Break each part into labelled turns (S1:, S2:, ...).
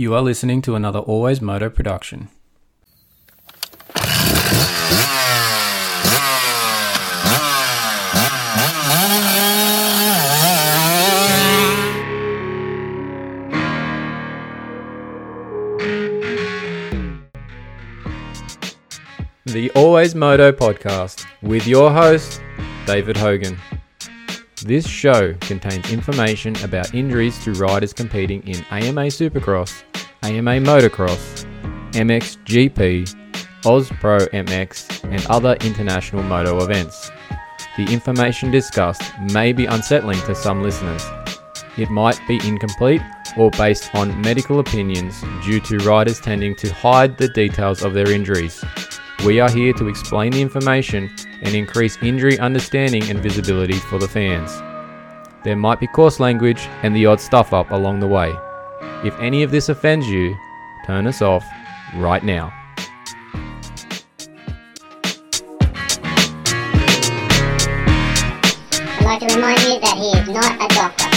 S1: You are listening to another Always Moto production. The Always Moto podcast with your host, David Hogan. This show contains information about injuries to riders competing in AMA Supercross, AMA Motocross, MXGP, Oz Pro MX, and other international moto events. The information discussed may be unsettling to some listeners. It might be incomplete or based on medical opinions due to riders tending to hide the details of their injuries. We are here to explain the information and increase injury understanding and visibility for the fans. There might be coarse language and the odd stuff up along the way. If any of this offends you, turn us off right now.
S2: I'd like to remind you that he is not a doctor.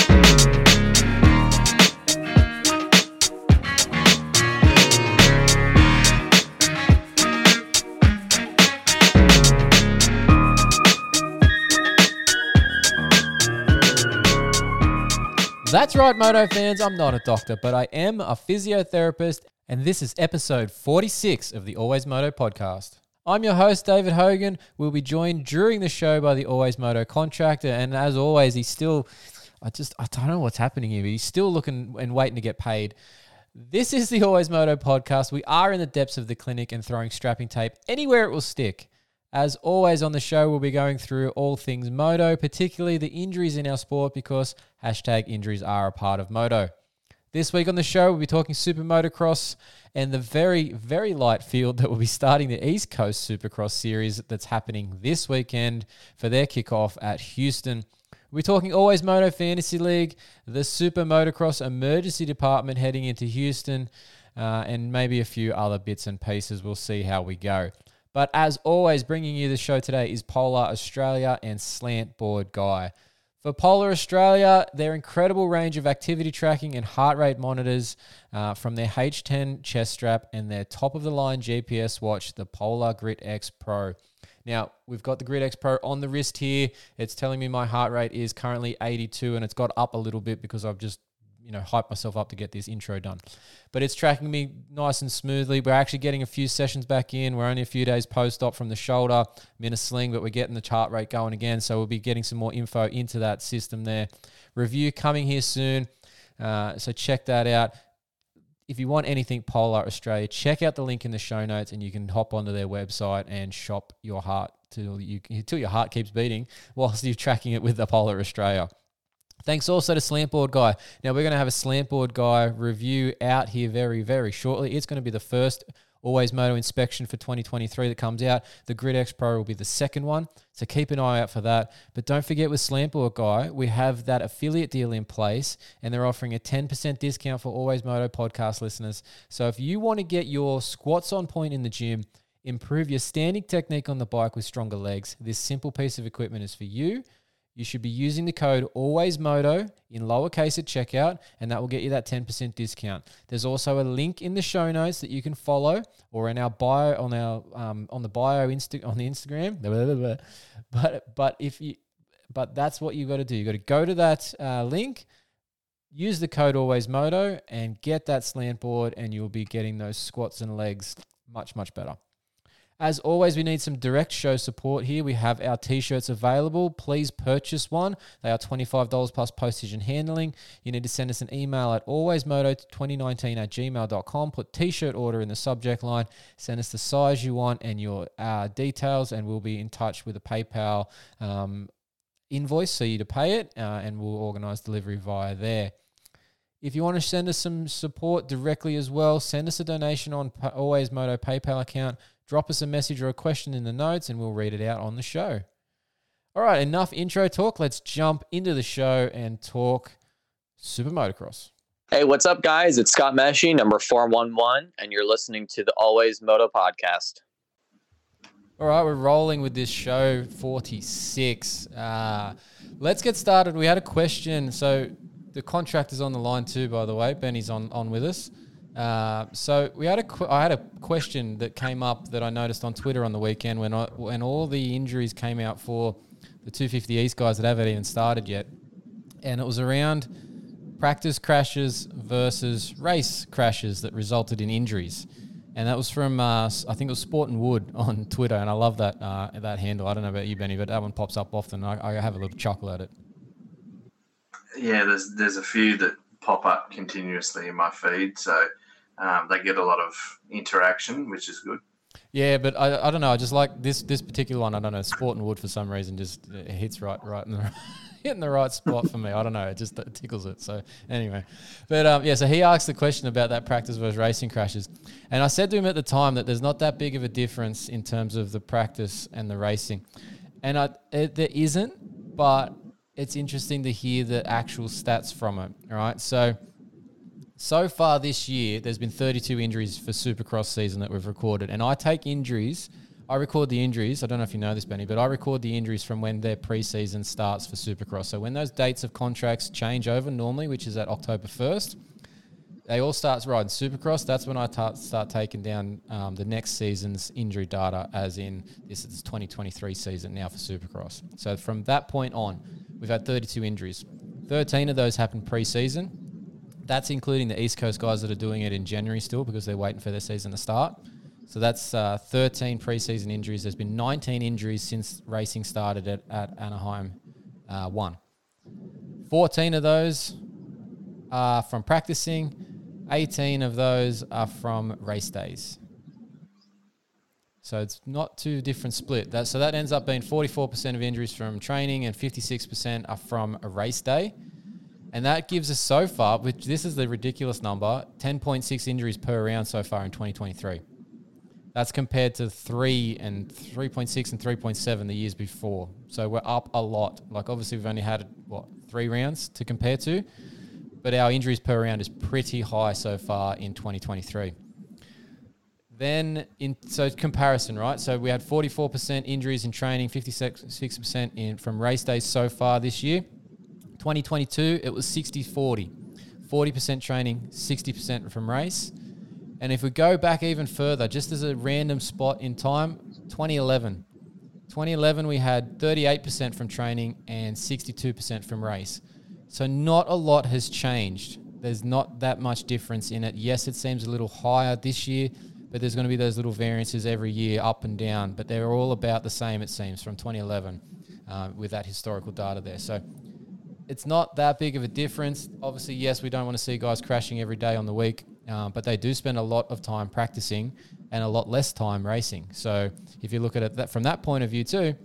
S3: That's right, Moto fans. I'm not a doctor, but I am a physiotherapist, and this is episode 46 of the Always Moto podcast. I'm your host, David Hogan. We'll be joined during the show by the Always Moto contractor, and as always, he's still, I just, I don't know what's happening here, but he's still looking and waiting to get paid. This is the Always Moto podcast. We are in the depths of the clinic and throwing strapping tape anywhere it will stick. As always on the show, we'll be going through all things moto, particularly the injuries in our sport because hashtag injuries are a part of moto. This week on the show, we'll be talking super motocross and the very, very light field that will be starting the East Coast Supercross series that's happening this weekend for their kickoff at Houston. We're talking Always Moto Fantasy League, the Super Motocross Emergency Department heading into Houston, uh, and maybe a few other bits and pieces. We'll see how we go. But as always, bringing you the show today is Polar Australia and Slant Board Guy. For Polar Australia, their incredible range of activity tracking and heart rate monitors uh, from their H10 chest strap and their top of the line GPS watch, the Polar Grit X Pro. Now, we've got the Grit X Pro on the wrist here. It's telling me my heart rate is currently 82 and it's got up a little bit because I've just, you know, hype myself up to get this intro done. But it's tracking me nice and smoothly. We're actually getting a few sessions back in. We're only a few days post op from the shoulder. I'm in a sling, but we're getting the chart rate going again. So we'll be getting some more info into that system there. Review coming here soon. Uh, so check that out if you want anything Polar Australia, check out the link in the show notes and you can hop onto their website and shop your heart till you till your heart keeps beating whilst you're tracking it with the Polar Australia. Thanks also to Slantboard Guy. Now we're going to have a Slantboard Guy review out here very very shortly. It's going to be the first Always Moto inspection for 2023 that comes out. The Grit X Pro will be the second one. So keep an eye out for that. But don't forget with Slantboard Guy, we have that affiliate deal in place and they're offering a 10% discount for Always Moto podcast listeners. So if you want to get your squats on point in the gym, improve your standing technique on the bike with stronger legs, this simple piece of equipment is for you. You should be using the code ALWAYSMOTO in lowercase at checkout, and that will get you that 10% discount. There's also a link in the show notes that you can follow, or in our bio on our um, on the bio Insta- on the Instagram. But but if you but that's what you got to do. You got to go to that uh, link, use the code ALWAYSMOTO, and get that slant board, and you'll be getting those squats and legs much much better. As always, we need some direct show support here. We have our t shirts available. Please purchase one. They are $25 plus postage and handling. You need to send us an email at alwaysmoto2019 at gmail.com. Put t shirt order in the subject line. Send us the size you want and your uh, details, and we'll be in touch with a PayPal um, invoice so you to pay it, uh, and we'll organize delivery via there. If you want to send us some support directly as well, send us a donation on Always Moto PayPal account. Drop us a message or a question in the notes and we'll read it out on the show. All right, enough intro talk. Let's jump into the show and talk Super Motocross.
S4: Hey, what's up, guys? It's Scott Meshey, number 411, and you're listening to the Always Moto podcast.
S3: All right, we're rolling with this show 46. Uh, let's get started. We had a question. So the contractor's on the line too, by the way. Benny's on, on with us. Uh, so we had a qu- I had a question that came up that I noticed on Twitter on the weekend when I, when all the injuries came out for the 250 East guys that haven't even started yet, and it was around practice crashes versus race crashes that resulted in injuries. And that was from uh, I think it was Sport and Wood on Twitter, and I love that uh, that handle. I don't know about you, Benny, but that one pops up often. I, I have a little chuckle at it.
S5: Yeah, there's there's a few that pop up continuously in my feed, so um, they get a lot of interaction, which is good.
S3: Yeah, but I, I don't know. I just like this this particular one. I don't know. Sport and Wood for some reason just uh, hits right right in the hitting the right spot for me. I don't know. It just tickles it. So anyway, but um, yeah. So he asked the question about that practice versus racing crashes, and I said to him at the time that there's not that big of a difference in terms of the practice and the racing, and I it, there isn't, but it's interesting to hear the actual stats from it. All right, so. So far this year, there's been 32 injuries for Supercross season that we've recorded, and I take injuries. I record the injuries. I don't know if you know this, Benny, but I record the injuries from when their preseason starts for Supercross. So when those dates of contracts change over normally, which is at October 1st, they all start riding Supercross. That's when I ta- start taking down um, the next season's injury data, as in this is 2023 season now for Supercross. So from that point on, we've had 32 injuries. 13 of those happened pre-season. That's including the East Coast guys that are doing it in January still because they're waiting for their season to start. So that's uh, 13 preseason injuries. There's been 19 injuries since racing started at, at Anaheim uh, 1. 14 of those are from practicing, 18 of those are from race days. So it's not too different split. That, so that ends up being 44% of injuries from training and 56% are from a race day. And that gives us so far, which this is the ridiculous number, 10.6 injuries per round so far in 2023. That's compared to 3 and 3.6 and 3.7 the years before. So we're up a lot. Like obviously we've only had what, 3 rounds to compare to, but our injuries per round is pretty high so far in 2023. Then in so comparison, right? So we had 44% injuries in training, 56% in from race days so far this year. 2022, it was 60 40. 40% training, 60% from race. And if we go back even further, just as a random spot in time, 2011. 2011, we had 38% from training and 62% from race. So not a lot has changed. There's not that much difference in it. Yes, it seems a little higher this year, but there's going to be those little variances every year, up and down. But they're all about the same, it seems, from 2011 uh, with that historical data there. So it's not that big of a difference. Obviously, yes, we don't want to see guys crashing every day on the week, um, but they do spend a lot of time practicing and a lot less time racing. So if you look at it that from that point of view too,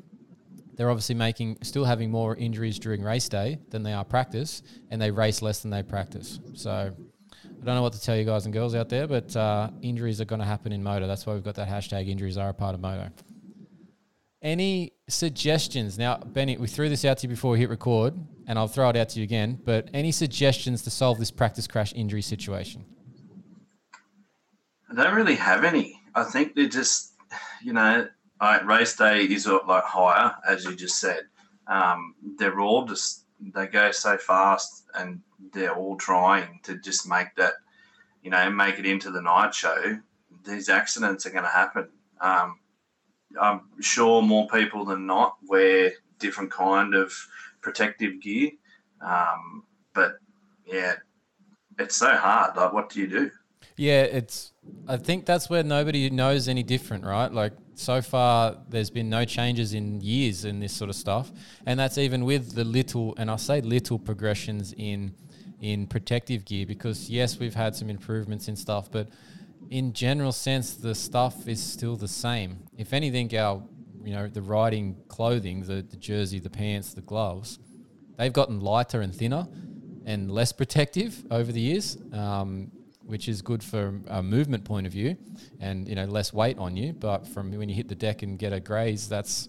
S3: they're obviously making still having more injuries during race day than they are practice, and they race less than they practice. So I don't know what to tell you guys and girls out there, but uh, injuries are going to happen in moto. That's why we've got that hashtag injuries are a part of moto. Any suggestions? Now, Benny, we threw this out to you before we hit record, and I'll throw it out to you again. But any suggestions to solve this practice crash injury situation?
S5: I don't really have any. I think they're just, you know, race day is like higher, as you just said. Um, they're all just they go so fast, and they're all trying to just make that, you know, make it into the night show. These accidents are going to happen. Um, I'm sure more people than not wear different kind of protective gear, um, but yeah, it's so hard. Like, what do you do?
S3: Yeah, it's. I think that's where nobody knows any different, right? Like so far, there's been no changes in years in this sort of stuff, and that's even with the little, and I say little progressions in in protective gear because yes, we've had some improvements in stuff, but in general sense, the stuff is still the same. If anything, our you know the riding clothing, the, the jersey, the pants, the gloves, they've gotten lighter and thinner and less protective over the years. Um, which is good from a movement point of view, and you know less weight on you. But from when you hit the deck and get a graze, that's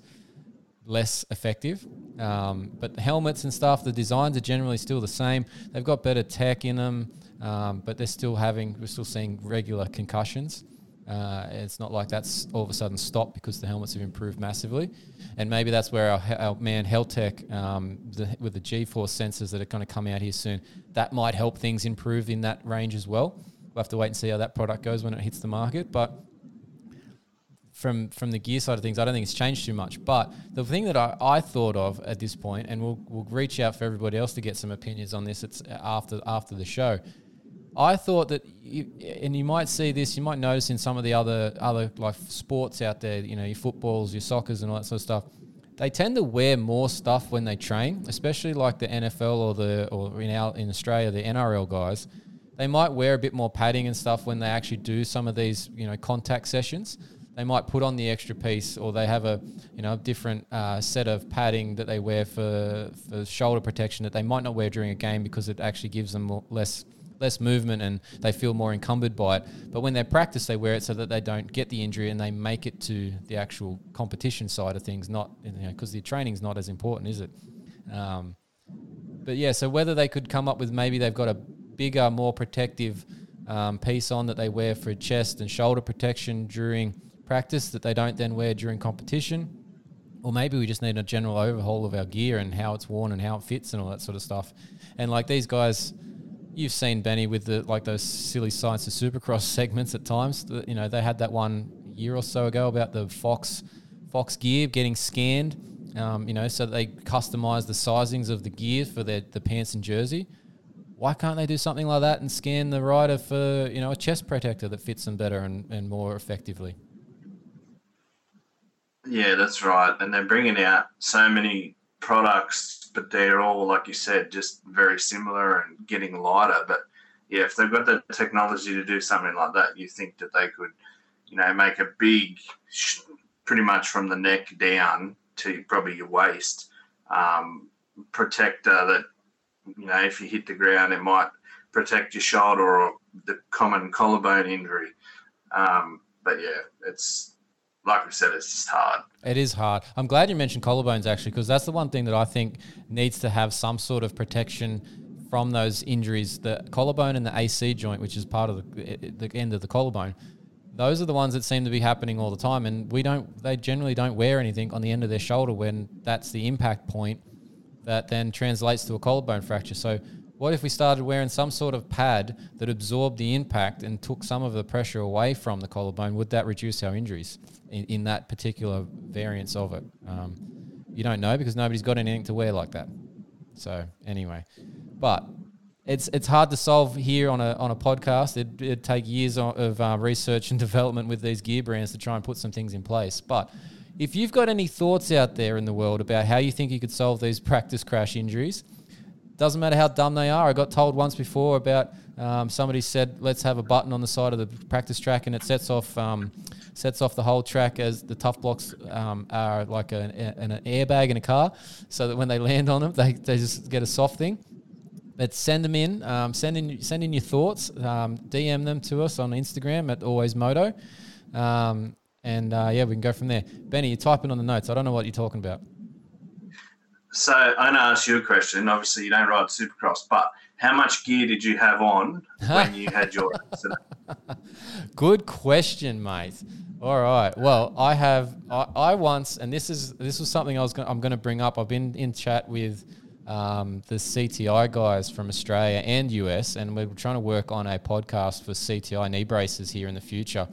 S3: less effective. Um, but the helmets and stuff, the designs are generally still the same. They've got better tech in them, um, but they're still having we're still seeing regular concussions. Uh, it's not like that's all of a sudden stopped because the helmets have improved massively, and maybe that's where our, our man Heltech um, the, with the G-force sensors that are going to come out here soon, that might help things improve in that range as well. we'll have to wait and see how that product goes when it hits the market. But from from the gear side of things, I don't think it's changed too much. But the thing that I, I thought of at this point, and we'll we'll reach out for everybody else to get some opinions on this. It's after after the show. I thought that, you, and you might see this, you might notice in some of the other other like sports out there, you know, your footballs, your soccers, and all that sort of stuff. They tend to wear more stuff when they train, especially like the NFL or the or in our in Australia the NRL guys. They might wear a bit more padding and stuff when they actually do some of these, you know, contact sessions they might put on the extra piece or they have a you know different uh, set of padding that they wear for, for shoulder protection that they might not wear during a game because it actually gives them more, less less movement and they feel more encumbered by it. But when they practice, they wear it so that they don't get the injury and they make it to the actual competition side of things. Not because you know, the training's not as important, is it? Um, but yeah, so whether they could come up with maybe they've got a bigger, more protective um, piece on that they wear for chest and shoulder protection during practice that they don't then wear during competition. Or maybe we just need a general overhaul of our gear and how it's worn and how it fits and all that sort of stuff. And like these guys, you've seen Benny with the like those silly science of supercross segments at times. You know, they had that one year or so ago about the Fox Fox gear getting scanned. Um, you know, so they customize the sizings of the gear for their the pants and jersey. Why can't they do something like that and scan the rider for you know a chest protector that fits them better and, and more effectively?
S5: Yeah, that's right. And they're bringing out so many products, but they're all, like you said, just very similar and getting lighter. But yeah, if they've got the technology to do something like that, you think that they could, you know, make a big, pretty much from the neck down to probably your waist, um, protector that, you know, if you hit the ground, it might protect your shoulder or the common collarbone injury. Um, but yeah, it's like we said, it's just hard.
S3: It is hard. I'm glad you mentioned collarbones actually, because that's the one thing that I think needs to have some sort of protection from those injuries. The collarbone and the AC joint, which is part of the, eh, eh, the end of the collarbone, those are the ones that seem to be happening all the time. And we don't, they generally don't wear anything on the end of their shoulder when that's the impact point that then translates to a collarbone fracture. So what if we started wearing some sort of pad that absorbed the impact and took some of the pressure away from the collarbone? Would that reduce our injuries in, in that particular variance of it? Um, you don't know because nobody's got anything to wear like that. So anyway, but it's it's hard to solve here on a on a podcast. It, it'd take years of uh, research and development with these gear brands to try and put some things in place. But if you've got any thoughts out there in the world about how you think you could solve these practice crash injuries, doesn't matter how dumb they are. I got told once before about um, somebody said, "Let's have a button on the side of the practice track, and it sets off um, sets off the whole track as the tough blocks um, are like an, an, airbag in a car, so that when they land on them, they, they just get a soft thing." But send them in. Um, send in send in your thoughts. Um, DM them to us on Instagram at Always Moto, um, and uh, yeah, we can go from there. Benny, you're typing on the notes. I don't know what you're talking about.
S5: So I'm to ask you a question. Obviously, you don't ride Supercross, but how much gear did you have on when you had your accident?
S3: Good question, mate. All right. Well, I have. I, I once, and this is this was something I was. Gonna, I'm going to bring up. I've been in chat with um, the CTI guys from Australia and US, and we're trying to work on a podcast for CTI knee braces here in the future.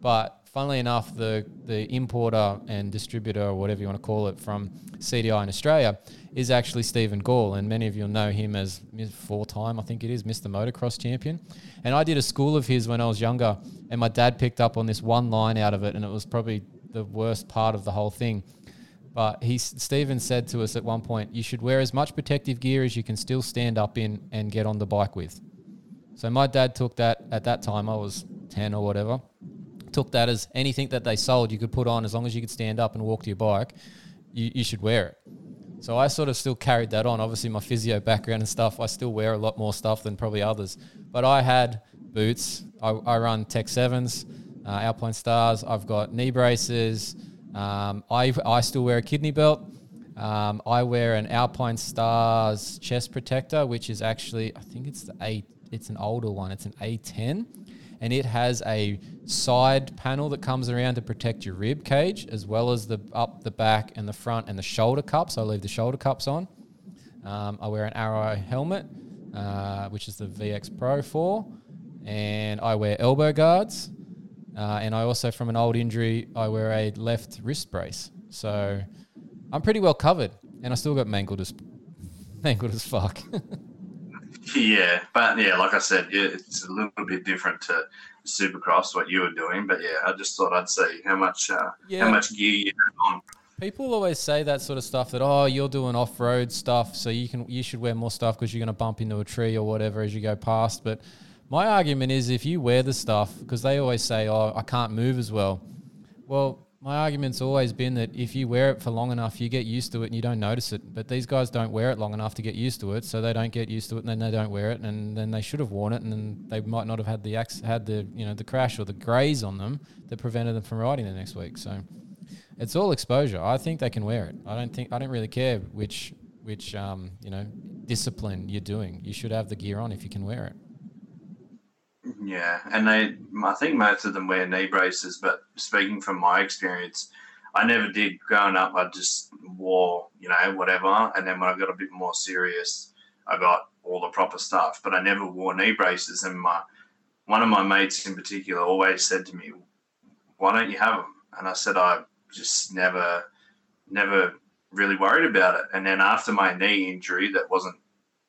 S3: But funnily enough, the the importer and distributor, or whatever you want to call it, from CTI in Australia is actually Stephen Gall, and many of you will know him as four-time, I think it is, Mr. Motocross champion. And I did a school of his when I was younger, and my dad picked up on this one line out of it, and it was probably the worst part of the whole thing. But he, Stephen said to us at one point, you should wear as much protective gear as you can still stand up in and get on the bike with. So my dad took that at that time. I was ten or whatever took that as anything that they sold you could put on as long as you could stand up and walk to your bike, you, you should wear it. So I sort of still carried that on. Obviously, my physio background and stuff, I still wear a lot more stuff than probably others. But I had boots. I, I run Tech Sevens, uh, Alpinestars. I've got knee braces. Um, I I still wear a kidney belt. Um, I wear an Alpinestars chest protector, which is actually I think it's the A. It's an older one. It's an A10 and it has a side panel that comes around to protect your rib cage as well as the up the back and the front and the shoulder cups. I leave the shoulder cups on. Um, I wear an Arai helmet, uh, which is the VX Pro 4, and I wear elbow guards. Uh, and I also, from an old injury, I wear a left wrist brace. So I'm pretty well covered, and I still got mangled as mangled as fuck.
S5: Yeah, but yeah, like I said, yeah, it's a little bit different to Supercross what you were doing. But yeah, I just thought I'd see how much uh,
S3: Yeah.
S5: how much gear you have on.
S3: People always say that sort of stuff that oh you're doing off road stuff so you can you should wear more stuff because you're going to bump into a tree or whatever as you go past. But my argument is if you wear the stuff because they always say oh I can't move as well. Well, my argument's always been that if you wear it for long enough, you get used to it and you don't notice it. But these guys don't wear it long enough to get used to it, so they don't get used to it, and then they don't wear it, and then they should have worn it, and then they might not have had the acc- had the you know the crash or the graze on them that prevented them from riding the next week. So it's all exposure. I think they can wear it. I don't think I don't really care which which um, you know discipline you're doing. You should have the gear on if you can wear it.
S5: Yeah, and they, I think most of them wear knee braces. But speaking from my experience, I never did growing up. I just wore, you know, whatever. And then when I got a bit more serious, I got all the proper stuff. But I never wore knee braces. And my one of my mates in particular always said to me, "Why don't you have them?" And I said, "I just never, never really worried about it." And then after my knee injury, that wasn't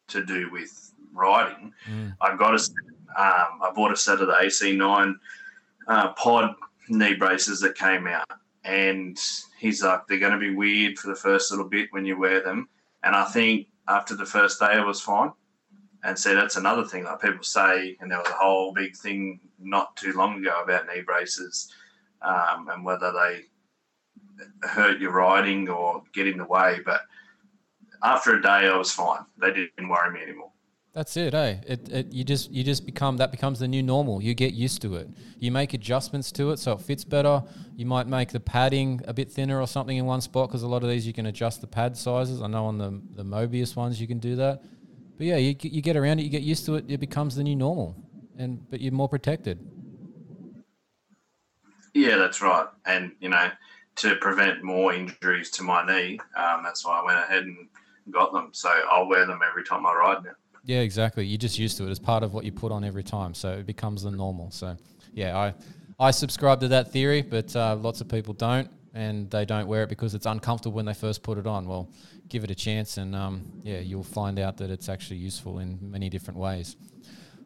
S5: to do with riding.
S3: Mm.
S5: I got a, set- um, I bought a set of the AC9 uh, pod knee braces that came out, and he's like, they're going to be weird for the first little bit when you wear them. And I think after the first day, I was fine. And so that's another thing like people say, and there was a whole big thing not too long ago about knee braces um, and whether they hurt your riding or get in the way. But after a day, I was fine. They didn't worry me anymore.
S3: That's it, eh? It, it you just you just become that becomes the new normal. You get used to it. You make adjustments to it so it fits better. You might make the padding a bit thinner or something in one spot because a lot of these you can adjust the pad sizes. I know on the the Mobius ones you can do that. But yeah, you you get around it, you get used to it. It becomes the new normal, and but you're more protected.
S5: Yeah, that's right. And, you know, to prevent more injuries to my knee, um, that's why I went ahead and got them. So I'll wear them every time I ride now.
S3: Yeah, exactly. You're just used to it. It's part of what you put on every time, so it becomes the normal. So, yeah, I I subscribe to that theory, but uh, lots of people don't, and they don't wear it because it's uncomfortable when they first put it on. Well, give it a chance, and um, yeah, you'll find out that it's actually useful in many different ways.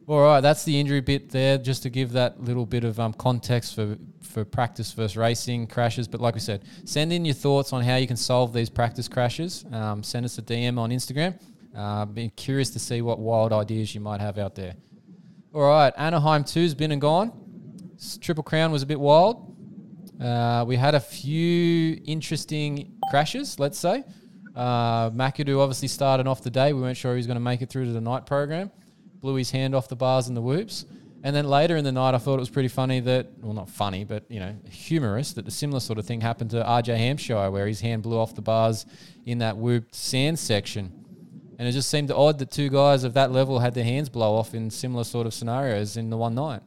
S3: All right, that's the injury bit there, just to give that little bit of um, context for, for practice versus racing crashes. But like we said, send in your thoughts on how you can solve these practice crashes. Um, send us a DM on Instagram. Uh, be curious to see what wild ideas you might have out there. All right, Anaheim 2's been and gone. Triple Crown was a bit wild. Uh, we had a few interesting crashes, let's say. Uh, McAdoo obviously started off the day. We weren't sure he was going to make it through to the night program. Blew his hand off the bars and the whoops. And then later in the night, I thought it was pretty funny that, well, not funny, but, you know, humorous that the similar sort of thing happened to RJ Hampshire, where his hand blew off the bars in that whooped sand section. And it just seemed odd that two guys of that level had their hands blow off in similar sort of scenarios in the one night.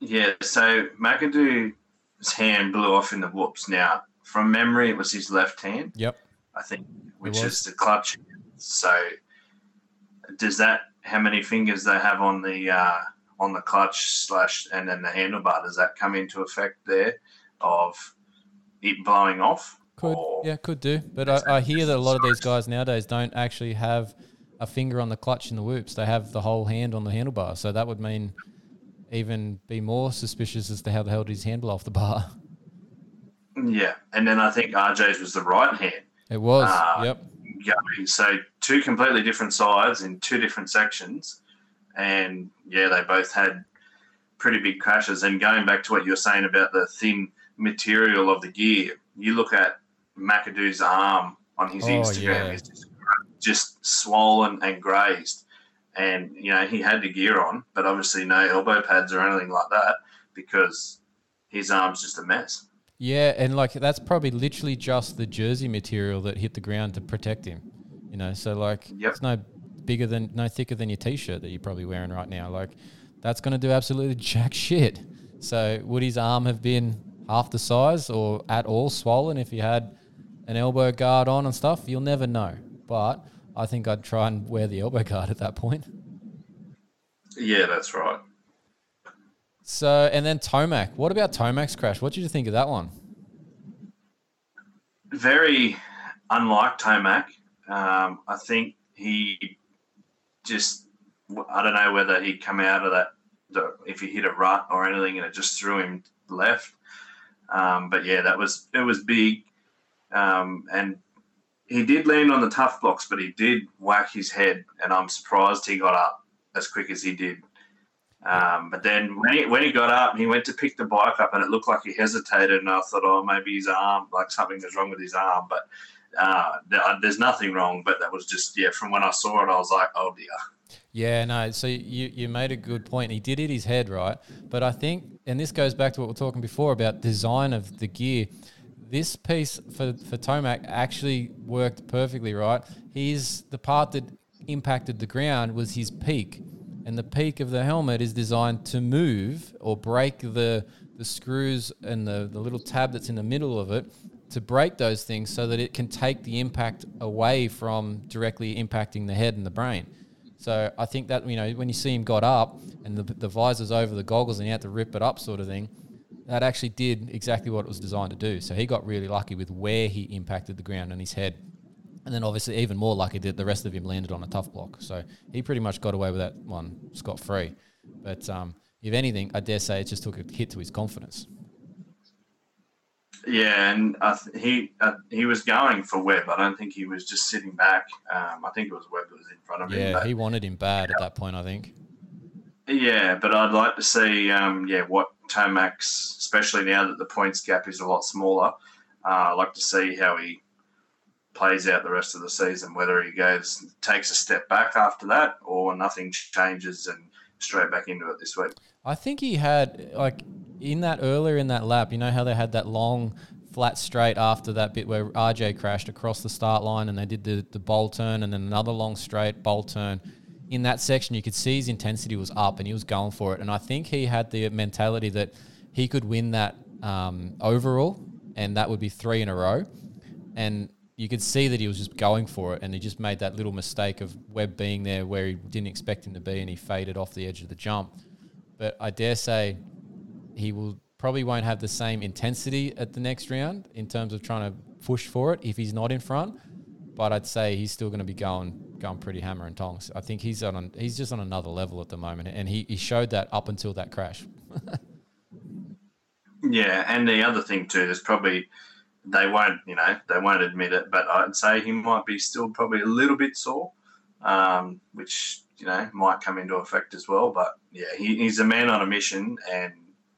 S5: Yeah, so McAdoo's hand blew off in the whoops. Now, from memory, it was his left hand,
S3: Yep.
S5: I think, which is the clutch. So, does that how many fingers they have on the uh, on the clutch slash and then the handlebar? Does that come into effect there of it blowing off?
S3: Could yeah, could do. But I, I hear that a lot of these guys nowadays don't actually have a finger on the clutch in the whoops. They have the whole hand on the handlebar. So that would mean even be more suspicious as to how the hell did his handle off the bar.
S5: Yeah, and then I think RJ's was the right hand.
S3: It was.
S5: Ah.
S3: yep.
S5: going. So two completely different sides in two different sections, and yeah, they both had pretty big crashes. And going back to what you were saying about the thin material of the gear, you look at McAdoo's arm on his
S3: Oh,
S5: Instagram;
S3: yeah.
S5: just, just swollen and grazed. And you know he had the gear on, but obviously no elbow pads or anything like that because his arm's just a mess.
S3: Yeah, and like that's probably literally just the jersey material that hit the ground to protect him. You know, so like
S5: Yep.
S3: it's no bigger than no thicker than your t-shirt that you're probably wearing right now. Like that's going to do absolutely jack shit. So would his arm have been half the size or at all swollen if he had an elbow guard on and stuff? You'll never know. But I think I'd try and wear the elbow guard at that point.
S5: Yeah, that's right.
S3: So, and then Tomac. What about Tomac's crash? What did you think of that one?
S5: Very unlike Tomac. Um, I think he just, I don't know whether he'd come out of that, if he hit a rut or anything and it just threw him left. Um, but yeah, that was, it was big. Um, and he did land on the tough blocks, but he did whack his head. And I'm surprised he got up as quick as he did. Um, but then when he, when he got up, he went to pick the bike up and it looked like he hesitated. And I thought, oh, maybe his arm, like something was wrong with his arm. But uh, there's nothing wrong. But that was just, yeah, from when I saw it, I was like, oh dear.
S3: Yeah, no. So you, you made a good point. He did hit his head, right? But I think, and this goes back to what we are talking before about design of the gear. This piece for, for Tomac actually worked perfectly, right? He's the part that impacted the ground was his peak and the peak of the helmet is designed to move or break the the screws and the, the little tab that's in the middle of it to break those things so that it can take the impact away from directly impacting the head and the brain. So I think that you know when you see him got up and the, the visor's over the goggles and he had to rip it up sort of thing, that actually did exactly what it was designed to do. So he got really lucky with where he impacted the ground and his head. And then obviously even more lucky that the rest of him landed on a tough block. So he pretty much got away with that one scot free. But um, if anything, I dare say it just took a hit to his confidence.
S5: Yeah, and uh, he uh, he was going for Webb. I don't think he was just sitting back. Um, I think it was Webb that was in front of
S3: yeah,
S5: him.
S3: Yeah, he wanted him bad at that point. I think.
S5: Yeah, but I'd like to see um, yeah what Tomac's, especially now that the points gap is a lot smaller. Uh, I'd like to see how he plays out the rest of the season, whether he goes takes a step back after that or nothing changes and straight back into it this week.
S3: I think he had like in that earlier in that lap, you know how they had that long flat straight after that bit where RJ crashed across the start line and they did the, the bowl turn and then another long straight bowl turn. In that section, you could see his intensity was up and he was going for it. And I think he had the mentality that he could win that um, overall and that would be three in a row. And you could see that he was just going for it, and he just made that little mistake of Webb being there where he didn't expect him to be, and he faded off the edge of the jump. But I dare say he will probably won't have the same intensity at the next round in terms of trying to push for it if he's not in front. But I'd say he's still going to be going going pretty hammer and tongs. I think he's on he's just on another level at the moment, and he, he showed that up until that crash.
S5: yeah, and the other thing too, is probably they won't, you know, they won't admit it, but I'd say he might be still probably a little bit sore, um, which you know might come into effect as well. But yeah, he, he's a man on a mission, and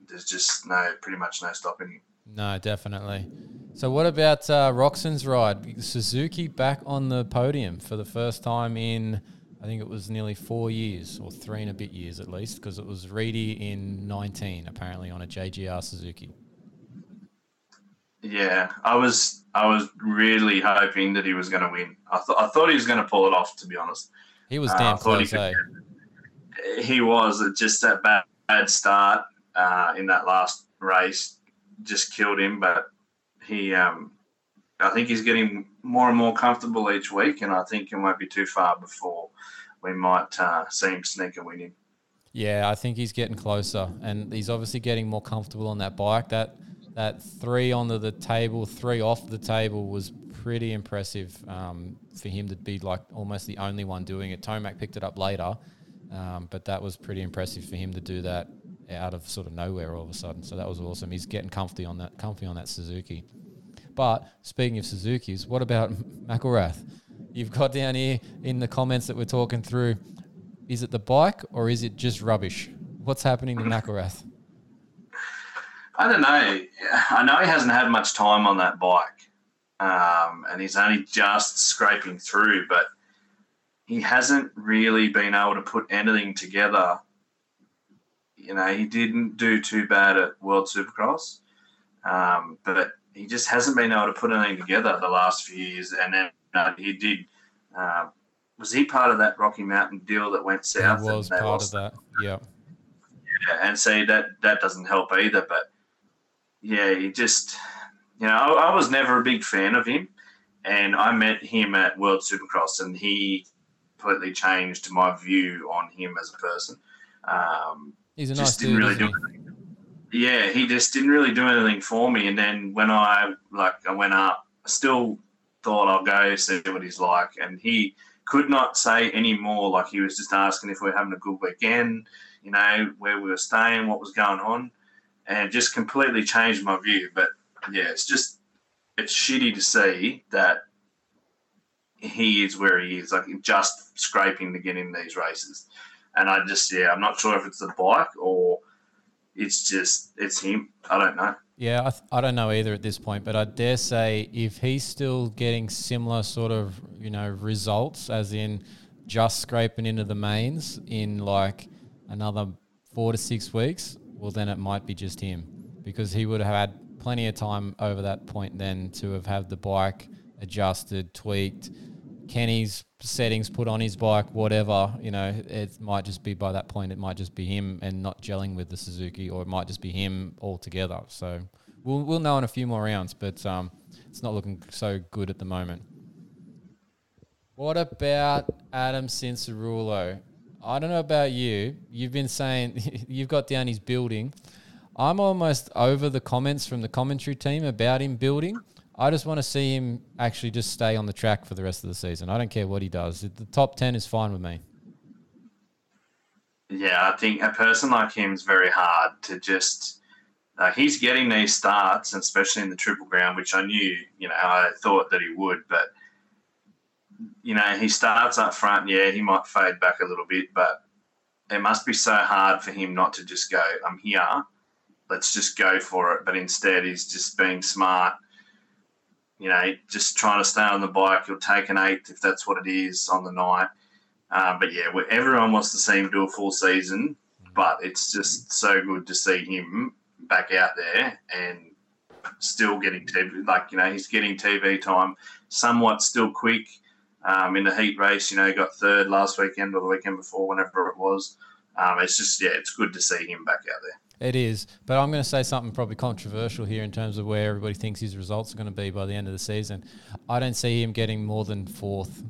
S5: there's just no, pretty much no stopping him.
S3: No, definitely. So, what about uh, Roczen's ride? Suzuki back on the podium for the first time in, I think it was nearly four years, or three and a bit years at least, because it was Reedy in 19, apparently, on a JGR Suzuki.
S5: Yeah, I was I was really hoping that he was going to win. I thought I thought he was going to pull it off. To be honest,
S3: he was damn uh, close. He, could,
S5: eh? he was just that bad, bad start uh, in that last race just killed him. But he, um, I think he's getting more and more comfortable each week, and I think it won't be too far before we might uh, see him sneak a win in.
S3: Yeah, I think he's getting closer, and he's obviously getting more comfortable on that bike. That that three onto the table, three off the table was pretty impressive um, for him to be like almost the only one doing it. Tomac picked it up later, um, but that was pretty impressive for him to do that out of sort of nowhere all of a sudden. So that was awesome. He's getting comfy on that, comfy on that Suzuki. But speaking of Suzuki's, what about McElrath? You've got down here in the comments that we're talking through. Is it the bike or is it just rubbish? What's happening to McElrath?
S5: I don't know. I know he hasn't had much time on that bike, um, and he's only just scraping through, but he hasn't really been able to put anything together. You know, he didn't do too bad at World Supercross, um, but he just hasn't been able to put anything together the last few years. And then uh, he did. Uh, was he part of that Rocky Mountain deal that went south?
S3: He was part of that. Yeah.
S5: Yeah, and see that that doesn't help either. But yeah, he just, you know, I, I, was never a big fan of him. And I met him at World Supercross, and he completely changed my view on him as a person. Um,
S3: He's a nice
S5: just didn't
S3: dude.
S5: really do. Yeah, he just didn't really do anything for me. And then when I like I went up, I still thought I'll go see what he's like, and he could not say any more. Like he was just asking if we are having a good weekend, you know, where we were staying, what was going on, and just completely changed my view. But yeah, it's just it's shitty to see that he is where he is, like just scraping to get in these races. And I just yeah, I'm not sure if it's the bike or it's just it's him. I don't know.
S3: Yeah, I, th- I don't know either at this point, but I dare say if he's still getting similar sort of you know results, as in just scraping into the mains in like another four to six weeks, well then it might be just him because he would have had plenty of time over that point then to have had the bike adjusted, tweaked, Kenny's settings put on his bike, whatever, you know, it might just be by that point, it might just be him and not gelling with the Suzuki, or it might just be him altogether. So we'll, we'll know in a few more rounds, but um, it's not looking so good at the moment. What about Adam Cianciarulo? I don't know about you. You've been saying you've got down his building. I'm almost over the comments from the commentary team about him building. I just want to see him actually just stay on the track for the rest of the season. I don't care what he does. The top 10 is fine with me.
S5: Yeah, I think a person like him is very hard to just. Uh, he's getting these starts, especially in the triple crown, which I knew, you know, I thought that he would, but you know, he starts up front. Yeah, he might fade back a little bit, but it must be so hard for him not to just go, "I'm here, let's just go for it." But instead, he's just being smart. You know, just trying to stay on the bike. He'll take an eighth if that's what it is on the night. Uh, but yeah, everyone wants to see him do a full season, but it's just so good to see him back out there and still getting TV. Like you know, he's getting TV time, somewhat still quick. Um, in the heat race, you know, he got third last weekend or the weekend before, whenever it was. Um, it's just yeah, it's good to see him back out there.
S3: It is, but I'm going to say something probably controversial here in terms of where everybody thinks his results are going to be by the end of the season. I don't see him getting more than fourth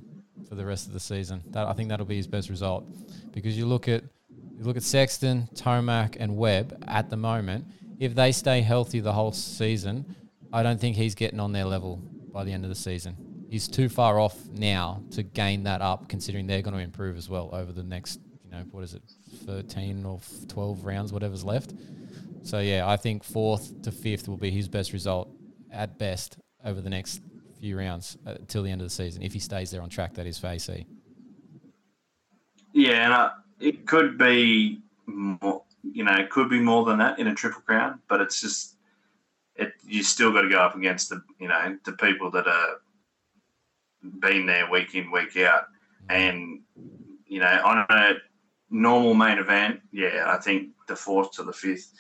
S3: for the rest of the season. That I think that'll be his best result because you look at you look at Sexton, Tomac, and Webb at the moment. If they stay healthy the whole season, I don't think he's getting on their level by the end of the season. He's too far off now to gain that up, considering they're going to improve as well over the next, you know, what is it, 13 or 12 rounds, whatever's left. So, yeah, I think fourth to fifth will be his best result at best over the next few rounds uh, till the end of the season, if he stays there on track, that is for AC.
S5: Yeah, and uh, it could be more, you know, it could be more than that in a triple crown, but it's just, it you still got to go up against the, you know, the people that are been there week in, week out. And, you know, on a normal main event, yeah, I think the fourth to the fifth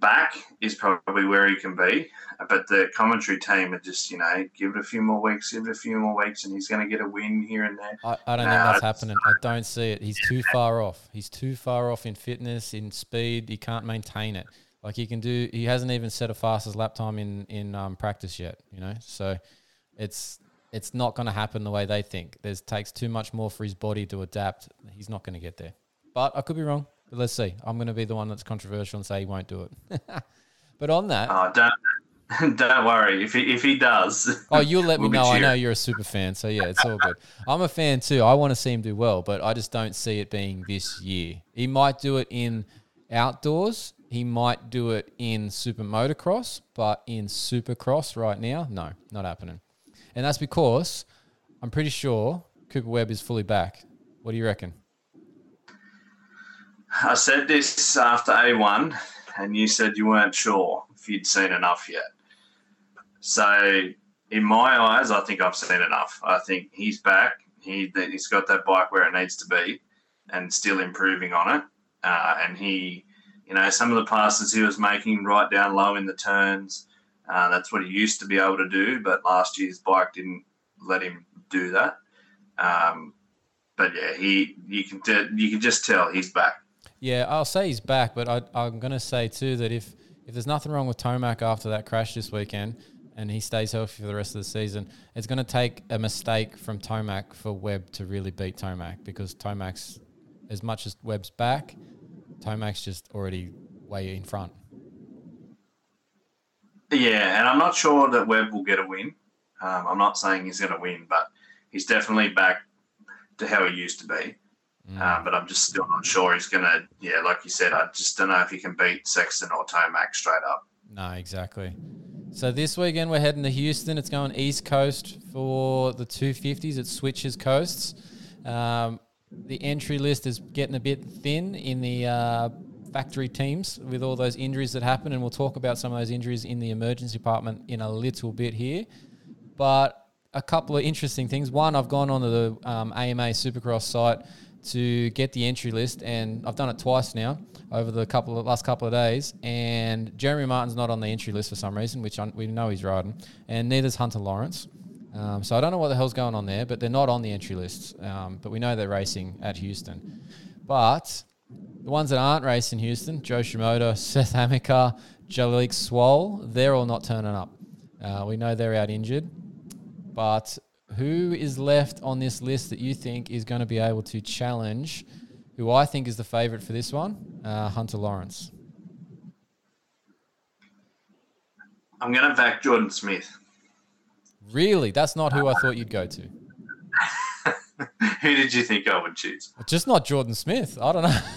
S5: back is probably where he can be. But the commentary team are just, you know, give it a few more weeks, give it a few more weeks, and he's going to get a win here and there.
S3: I, I don't
S5: Nah,
S3: think that's happening. I don't see it. He's too far off. He's too far off in fitness, in speed. He can't maintain it. Like he can do. He hasn't even set a fastest lap time in in um, practice yet. You know, so it's it's not going to happen the way they think. There's takes too much more for his body to adapt. He's not going to get there. But I could be wrong. But let's see. I'm going to be the one that's controversial and say he won't do it. but on that,
S5: Oh, don't, don't worry. If he, if he does.
S3: Oh, you'll let me
S5: we'll be
S3: know. I know you're a super fan, so yeah, it's all good. I'm a fan too. I want to see him do well, but I just don't see it being this year. He might do it in outdoors. He might do it in super motocross, but in supercross right now, no, not happening. And that's because I'm pretty sure Cooper Webb is fully back. What do you reckon?
S5: I said this after A1, and you said you weren't sure if you'd seen enough yet. So, in my eyes, I think I've seen enough. I think he's back. He, he's got that bike where it needs to be and still improving on it. Uh, and he, you know, some of the passes he was making right down low in the turns, uh, that's what he used to be able to do. But last year's bike didn't let him do that. Um, but yeah, he you can you can just tell he's back.
S3: Yeah, I'll say he's back, but I, I'm going to say too that if if there's nothing wrong with Tomac after that crash this weekend, and he stays healthy for the rest of the season, it's going to take a mistake from Tomac for Webb to really beat Tomac because Tomac's as much as Webb's back, Tomac's just already way in front.
S5: Yeah, and I'm not sure that Webb will get a win. Um, I'm not saying he's going to win, but he's definitely back to how he used to be.
S3: Mm.
S5: Um, but I'm just still not sure he's going to. Yeah, like you said, I just don't know if he can beat Sexton or Tomac straight up.
S3: No, exactly. So this weekend we're heading to Houston. It's going East Coast for the 250s. It switches coasts. Um, the entry list is getting a bit thin in the uh, factory teams with all those injuries that happen, and we'll talk about some of those injuries in the emergency department in a little bit here. But a couple of interesting things. One, I've gone onto the um, AMA Supercross site to get the entry list, and I've done it twice now over the couple of last couple of days. And Jeremy Martin's not on the entry list for some reason, which I, we know he's riding, and neither's Hunter Lawrence. Um, so I don't know what the hell's going on there, but they're not on the entry lists. Um, but we know they're racing at Houston. But the ones that aren't racing Houston, Jo Shimoda, Seth Hammaker, Jalek Swoll, they're all not turning up. Uh, we know they're out injured. But who is left on this list that you think is going to be able to challenge who I think is the favourite for this one? Uh, Hunter Lawrence.
S5: I'm going to back Jordan Smith.
S3: Really? That's not who I thought you'd go to.
S5: Who did you think I would choose?
S3: Just not Jordan Smith. I don't know.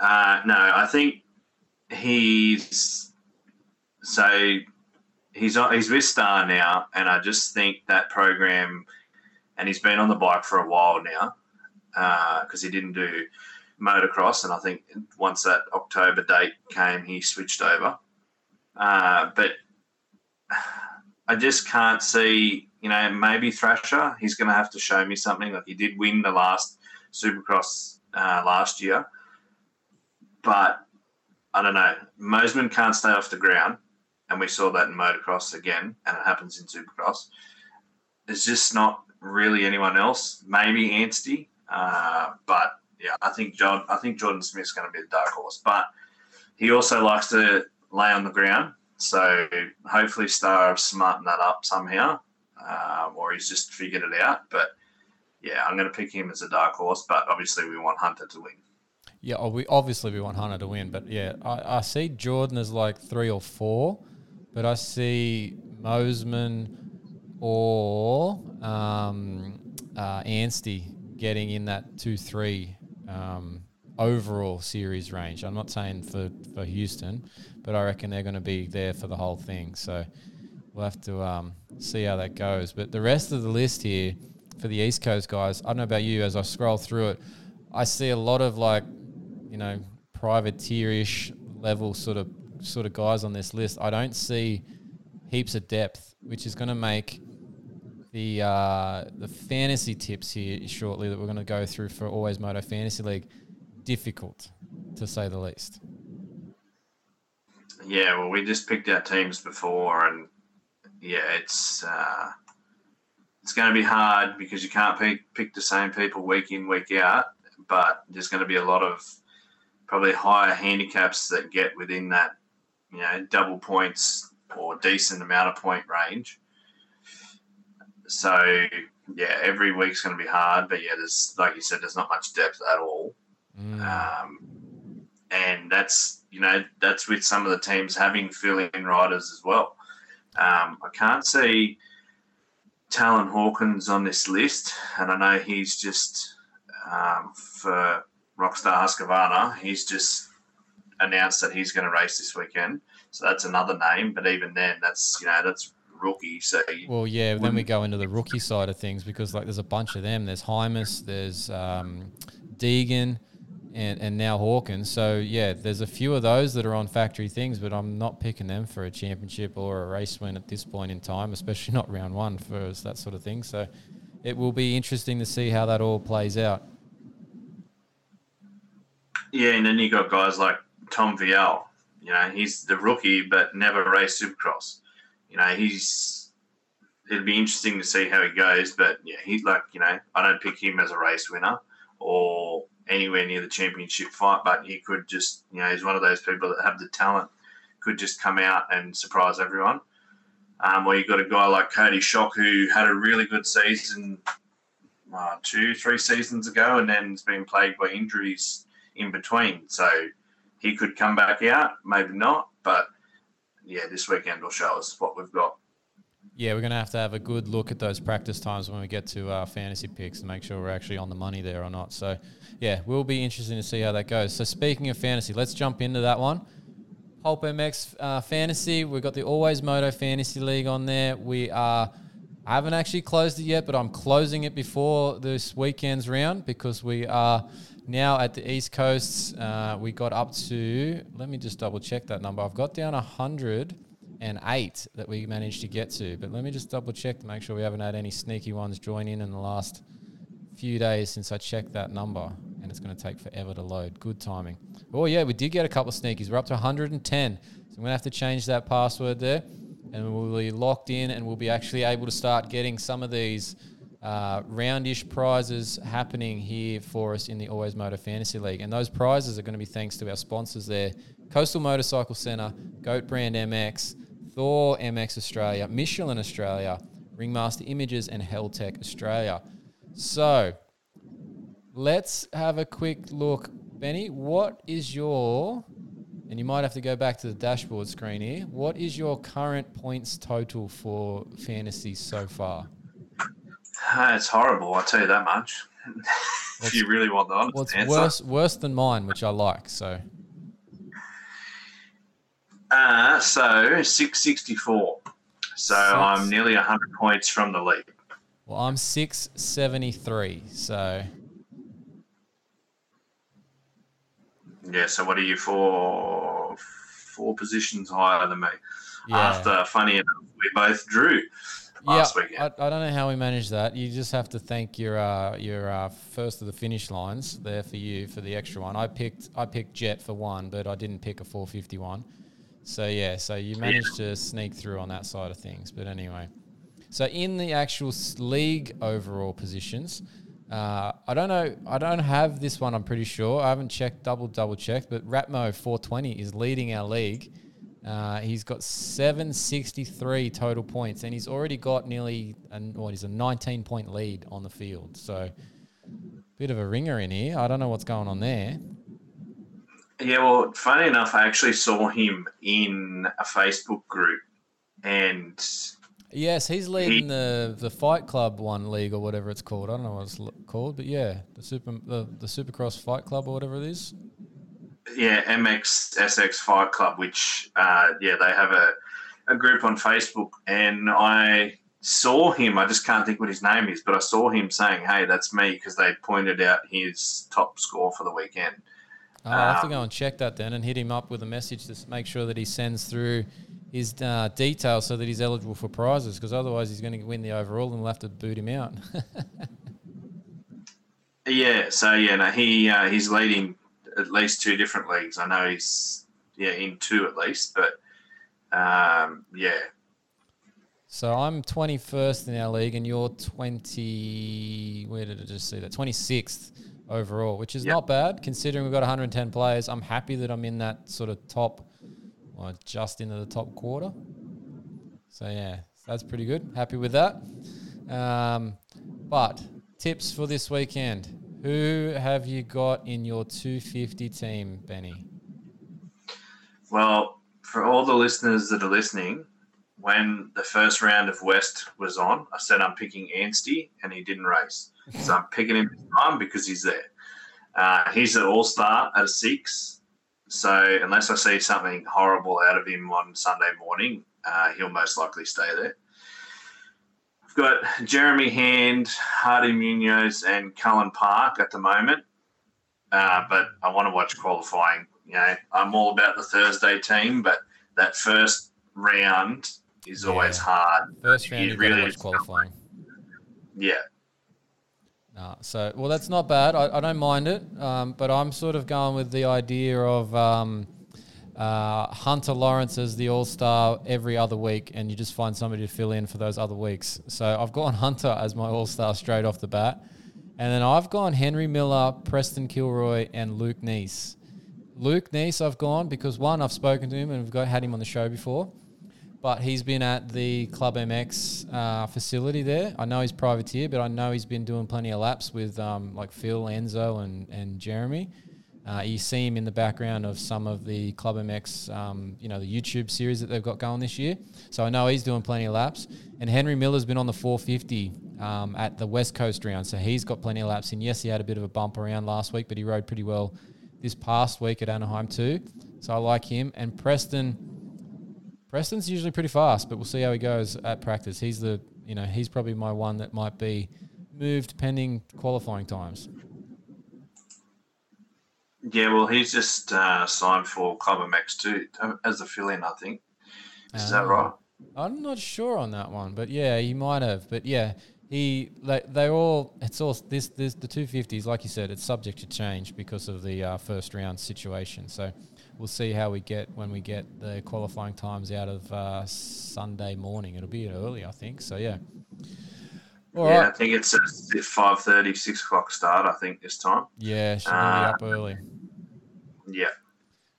S5: Uh, no, I think he's so he's on, he's with Star now, and I just think that program, and he's been on the bike for a while now, because he didn't do motocross, and I think once that October date came, he switched over. Uh, but I just can't see, you know, maybe Thrasher. He's going to have to show me something. Like he did win the last Supercross uh, last year, but I don't know. Mosiman can't stay off the ground, and we saw that in motocross again, and it happens in Supercross. There's just not really anyone else. Maybe Anstie, uh, but yeah, I think John. I think Jordan Smith's going to be the dark horse, but he also likes to lay on the ground. So hopefully Star have smartened that up somehow, um, or he's just figured it out. But yeah, I'm going to pick him as a dark horse. But obviously, we want Hunter to win.
S3: Yeah, oh, we obviously we want Hunter to win, but yeah, I, I see Jordan as like three or four, but I see Mosiman or um, uh, Anstie getting in that two three um, overall series range. I'm not saying for for Houston, but I reckon they're going to be there for the whole thing. So we'll have to um, see how that goes. But the rest of the list here for the East Coast guys, I don't know about you. As I scroll through it, I see a lot of like you know, privateerish level sort of sort of guys on this list. I don't see heaps of depth, which is going to make the uh, the fantasy tips here shortly that we're going to go through for Always Moto Fantasy League difficult, to say the least.
S5: Yeah, well, we just picked our teams before, and yeah, it's uh, it's going to be hard because you can't pick pick the same people week in week out. But there's going to be a lot of probably higher handicaps that get within that, you know, double points or decent amount of point range. So yeah, every week's going to be hard, but yeah, there's like you said, there's not much depth at all,
S3: Mm.
S5: um, and that's you know that's with some of the teams having fill-in riders as well. Um, I can't see Talon Hawkins on this list, and I know he's just um, for Rockstar Husqvarna. He's just announced that he's going to race this weekend, so that's another name. But even then, that's you know that's rookie. So
S3: Well, yeah. Then we go into the rookie side of things because like there's a bunch of them. There's Hymas, there's um, Deegan, and and now Hawkins. So yeah, there's a few of those that are on factory things, but I'm not picking them for a championship or a race win at this point in time, especially not round one for us, that sort of thing. So it will be interesting to see how that all plays out.
S5: yeah, and then you got guys like Tom Vialle. You know, he's the rookie, but never raced Supercross. You know, he's. It'd be interesting to see how he goes, but yeah, he's like you know, I don't pick him as a race winner or anywhere near the championship fight, but he could just you know, he's one of those people that have the talent, could just come out and surprise everyone. Um, or you've got a guy like Coty Schock who had a really good season uh, two, three seasons ago, and then has been plagued by injuries in between. So he could come back out, maybe not, but yeah, this weekend will show us what we've got.
S3: Yeah, we're going to have to have a good look at those practice times when we get to our fantasy picks and make sure we're actually on the money there or not. So, yeah, we'll be interested to see how that goes. So, speaking of fantasy, let's jump into that one. Pulp MX uh, Fantasy, we've got the Always Moto Fantasy League on there. We are, I haven't actually closed it yet, but I'm closing it before this weekend's round because we are now at the East Coast. Uh, we got up to, let me just double check that number. I've got down 108 that we managed to get to. But let me just double check to make sure we haven't had any sneaky ones join in in the last few days since I checked that number. And it's going to take forever to load. Good timing. Oh, yeah, we did get a couple of sneakies. We're up to 110. So I'm going to have to change that password there. And we'll be locked in and we'll be actually able to start getting some of these uh, roundish prizes happening here for us in the Always Moto Fantasy League. And those prizes are going to be thanks to our sponsors there Coastal Motorcycle Centre, Goat Brand MX, Thor MX Australia, Michelin Australia, Ringmaster Images, and Heltech Australia. So let's have a quick look. Benny, what is your, and you might have to go back to the dashboard screen here, what is your current points total for fantasy so far?
S5: It's horrible, I'll tell you that much. if you really want the honest answer.
S3: worse, worse than mine, which I like. So
S5: Uh, so 664. So I'm nearly 100 points from the lead.
S3: Well, I'm 673. So
S5: Yeah, so what are you for? Four positions higher than me.
S3: yeah.
S5: After, funny enough, we both drew
S3: Yeah. I, I don't know how we managed that. You just have to thank your uh, your uh, first of the finish lines there for you for the extra one. I picked I picked Jett for one, but I didn't pick a 451. So yeah, so you managed to sneak through on that side of things. But anyway, so in the actual league overall positions, uh, I don't know. I don't have this one. I'm pretty sure. I haven't checked, double double checked. But Ratmo 420 is leading our league. Uh, he's got 763 total points, and he's already got nearly an, what is a 19 point lead on the field. So, bit of a ringer in here. I don't know what's going on there.
S5: Yeah, well, funny enough, I actually saw him in a Facebook group, and
S3: Yes, he's leading the the Fight Club one league or whatever it's called. I don't know what it's called, but yeah, the super the, the Supercross Fight Club or whatever it is.
S5: Yeah, MX SX Fight Club, which uh, yeah, they have a a group on Facebook, and I saw him. I just can't think what his name is, but I saw him saying, "Hey, that's me," because they pointed out his top score for the weekend.
S3: Oh, I'll have to go
S5: Um,
S3: and check that then and hit him up with a message to make sure that he sends through his uh, details so that he's eligible for prizes because otherwise he's going to win the overall and we'll have to boot him out.
S5: Yeah, so yeah, no, he uh, he's leading at least two different leagues. I know he's yeah in two at least, but um, yeah,
S3: so I'm 21st in our league and you're 20. Where did I just see that? 26th overall, which is
S5: Yep.
S3: not bad considering we've got 110 players. I'm happy that I'm in that sort of top, well, just into the top quarter. So yeah, that's pretty good. Happy with that. Um, but tips for this weekend. Who have you got in your 250 team, Benny?
S5: Well, for all the listeners that are listening, when the first round of West was on, I said I'm picking Anstie, and he didn't race. So I'm picking him this time because he's there. Uh, he's an all star at a six. So unless I see something horrible out of him on Sunday morning, uh, he'll most likely stay there. Got Jeremy Hand, Hardy Munoz, and Cullin Park at the moment. Uh, but I want to watch qualifying. You know, I'm all about the Thursday team, but that first round is always hard.
S3: First round,
S5: You
S3: you've got to
S5: really-
S3: watch qualifying.
S5: Yeah,
S3: Uh, so, well, that's not bad. I, I don't mind it, um, but I'm sort of going with the idea of um, uh, Hunter Lawrence is the All Star every other week, and you just find somebody to fill in for those other weeks. So I've gone Hunter as my All Star straight off the bat, and then I've gone Henry Miller, Preston Kilroy, and Luke Neese. Luke Neese, I've gone because one, I've spoken to him and we've got had him on the show before. but he's been at the Club MX uh, facility there. I know he's privateer, but I know he's been doing plenty of laps with um, like Phil, Enzo, and and Jeremy. Uh, you see him in the background of some of the Club MX, um, you know, the YouTube series that they've got going this year. So I know he's doing plenty of laps. And Henry Miller's been on the 450 um, at the West Coast round, so he's got plenty of laps. And yes, he had a bit of a bump around last week, but he rode pretty well this past week at Anaheim too. So I like him. And Preston, Preston's usually pretty fast, but we'll see how he goes at practice. He's the, you know, he's probably my one that might be moved pending qualifying times.
S5: Yeah, well, he's just uh, signed for Club MX too um, as a fill-in, I think. Is that
S3: Ah.
S5: right?
S3: I'm not sure on that one, but yeah, he might have. But yeah, he they they all it's all this this the 250s like you said, it's subject to change because of the uh, first round situation. So we'll see how we get when we get the qualifying times out of uh, Sunday morning. It'll be early, I think. So yeah. All right.
S5: yeah, I think it's at 5.30, 6 o'clock start, I think, this time.
S3: Yeah, should
S5: Ah.
S3: be up early.
S5: Yeah.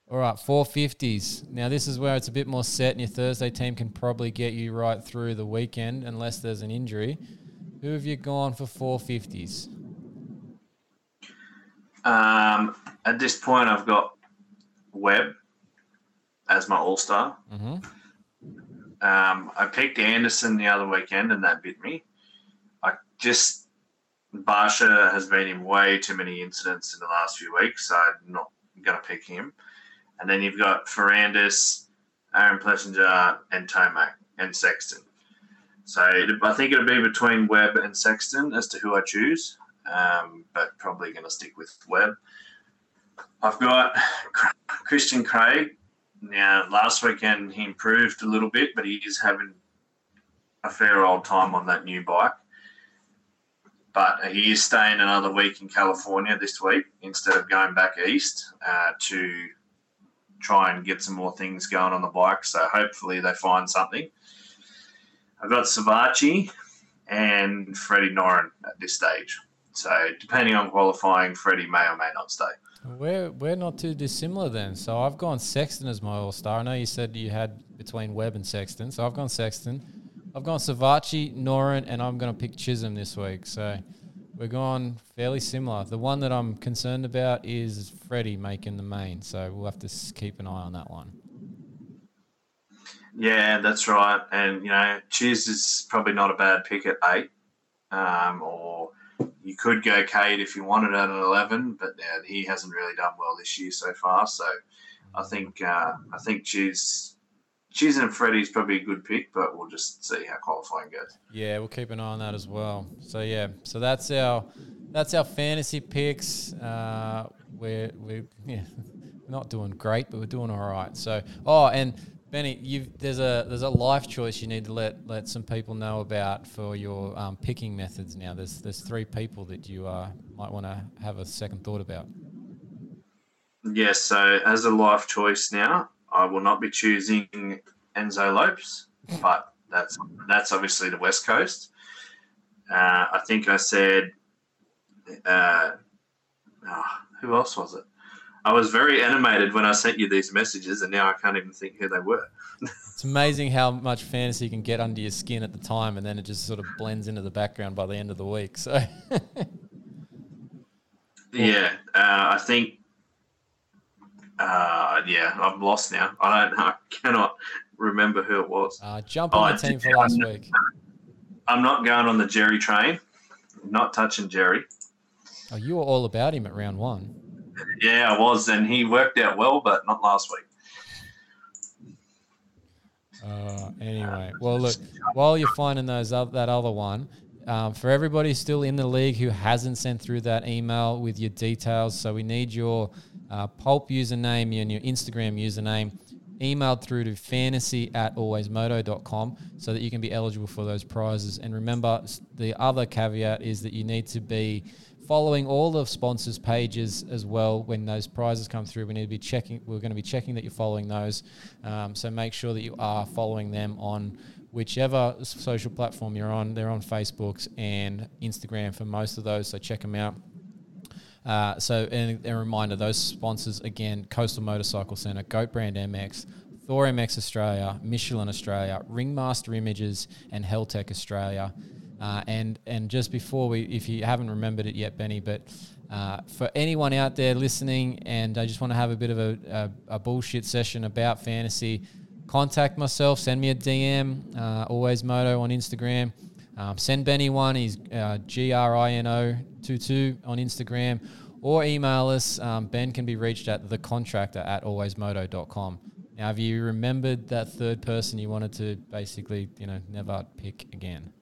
S3: All right, 450s. Now, this is where it's a bit more set, and your Thursday team can probably get you right through the weekend unless there's an injury. Who have you gone for 450s?
S5: Um, at this point, I've got Webb as my all-star.
S3: Mm-hmm.
S5: Um, I picked Anderson the other weekend, and that bit me. Justin Barcia has been in way too many incidents in the last few weeks, so I'm not going to pick him. And then you've got Ferrandis, Aaron Plessinger, and Tomac and Sexton. So I think it'll be between Webb and Sexton as to who I choose, um, but probably going to stick with Webb. I've got Christian Craig. Now, last weekend he improved a little bit, but he is having a fair old time on that new bike. But he is staying another week in California this week instead of going back east uh, to try and get some more things going on the bike. So hopefully they find something. I've got Savatgy and Freddie Noren at this stage. So depending on qualifying, Freddie may or may not stay.
S3: We're, we're not too dissimilar then. So I've gone Sexton as my all star. I know you said you had between Webb and Sexton. So I've gone Sexton. I've gone Savatgy, Noren, and I'm going to pick Chisholm this week. So we're going fairly similar. The one that I'm concerned about is Freddie making the main. So we'll have to keep an eye on that one.
S5: Yeah, that's right. And you know, Chiz is probably not a bad pick at eight. Um, or you could go Cade if you wanted at an eleven, but yeah, he hasn't really done well this year so far. So I think uh, I think Chiz Chiz and Freddie's probably a good pick, but we'll just see how qualifying goes.
S3: Yeah, we'll keep an eye on that as well. So yeah, so that's our that's our fantasy picks. Uh, we're we're yeah, not doing great, but we're doing all right. So oh, and Benny, you've there's a there's a life choice you need to let let some people know about for your um, picking methods. Now there's there's three people that you uh, might want to have a second thought about.
S5: Yes, so as a life choice now, I will not be choosing Enzo Lopes, but that's that's obviously the West Coast. Uh, I think I said, uh, oh, who else was it? I was very animated when I sent you these messages, and now I can't even think who they were.
S3: It's amazing how much fantasy can get under your skin at the time, and then it just sort of blends into the background by the end of the week. So.
S5: Yeah, uh, I think. Uh, yeah, I'm lost now. I don't. I cannot remember who it was.
S3: Uh, jump on
S5: Oh,
S3: the team for last
S5: I'm-
S3: week.
S5: I'm not going on the Jerry train. Not touching Jerry.
S3: Oh, you were all about him at round one.
S5: Yeah, I was, and he worked out well, but not last week.
S3: Uh, anyway, well, look, while you're finding those oth- that other one, um, for everybody still in the league who hasn't sent through that email with your details, so we need your uh, Pulp username and your Instagram username emailed through to fantasy at alwaysmoto.com so that you can be eligible for those prizes. And remember, the other caveat is that you need to be following all the sponsors pages as well when those prizes come through. We need to be checking we're going to be checking that you're following those. Um, so make sure that you are following them on whichever social platform you're on. They're on facebook and instagram for most of those so check them out uh, so, and a reminder, those sponsors again: Coastal Motorcycle Center, Goat Brand MX, Thor MX Australia, Michelin Australia, Ringmaster Images, and Heltech Australia. Uh, and and just before we, if you haven't remembered it yet, Benny, but uh, for anyone out there listening, and I just want to have a bit of a, a, a bullshit session about fantasy, contact myself, send me a DM, uh, always moto on Instagram. Um, send Benny one. He's uh, G R I N O 22 on Instagram, or email us. Um, ben can be reached at thecontractor at alwaysmoto.com. Now, have you remembered that third person you wanted to basically, you know, never pick again?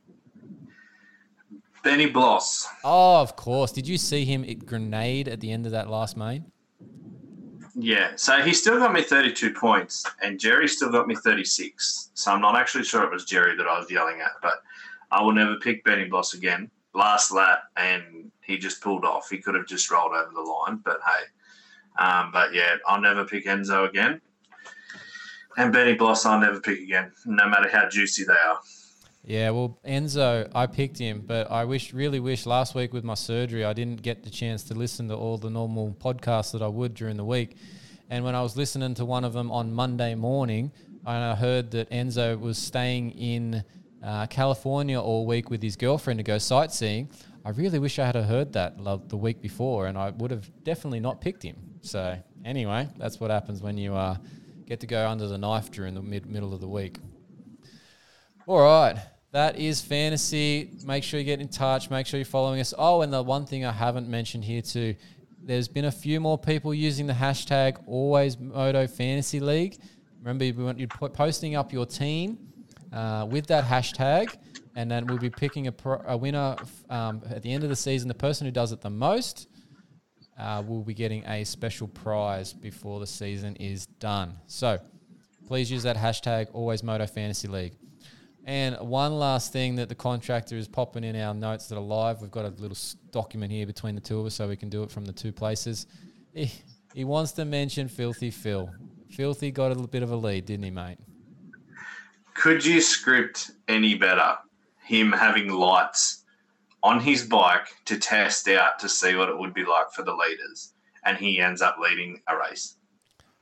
S5: Benny Bloss.
S3: Oh, of course. Did you see him at grenade at the end of that last main?
S5: Yeah, so he still got me 32 points, and Jerry still got me 36. So I'm not actually sure it was Jerry that I was yelling at, but I will never pick Benny Bloss again. Last lap, and he just pulled off. He could have just rolled over the line, but hey. Um, but yeah, I'll never pick Enzo again. And Benny Bloss, I'll never pick again, no matter how juicy they are.
S3: Yeah, well, Enzo, I picked him, but I wish, really wish last week with my surgery, I didn't get the chance to listen to all the normal podcasts that I would during the week. And when I was listening to one of them on Monday morning, I heard that Enzo was staying in uh, California all week with his girlfriend to go sightseeing. I really wish I had heard that the week before, and I would have definitely not picked him. So, anyway, that's what happens when you uh, get to go under the knife during the mid- middle of the week. All right. That is fantasy. Make sure you get in touch. Make sure you're following us. Oh, and the one thing I haven't mentioned here too, there's been a few more people using the hashtag Always Moto Fantasy League. Remember, we want you're posting up your team uh, with that hashtag, and then we'll be picking a, pro, a winner um, at the end of the season. The person who does it the most uh, will be getting a special prize before the season is done. So please use that hashtag Always Moto Fantasy League. And one last thing that the contractor is popping in our notes that are live. We've got a little document here between the two of us so we can do it from the two places. He, he wants to mention Filthy Phil. Filthy got a little bit of a lead, didn't he, mate?
S5: Could you script any better? Him having lights on his bike to test out to see what it would be like for the leaders, and he ends up leading a race.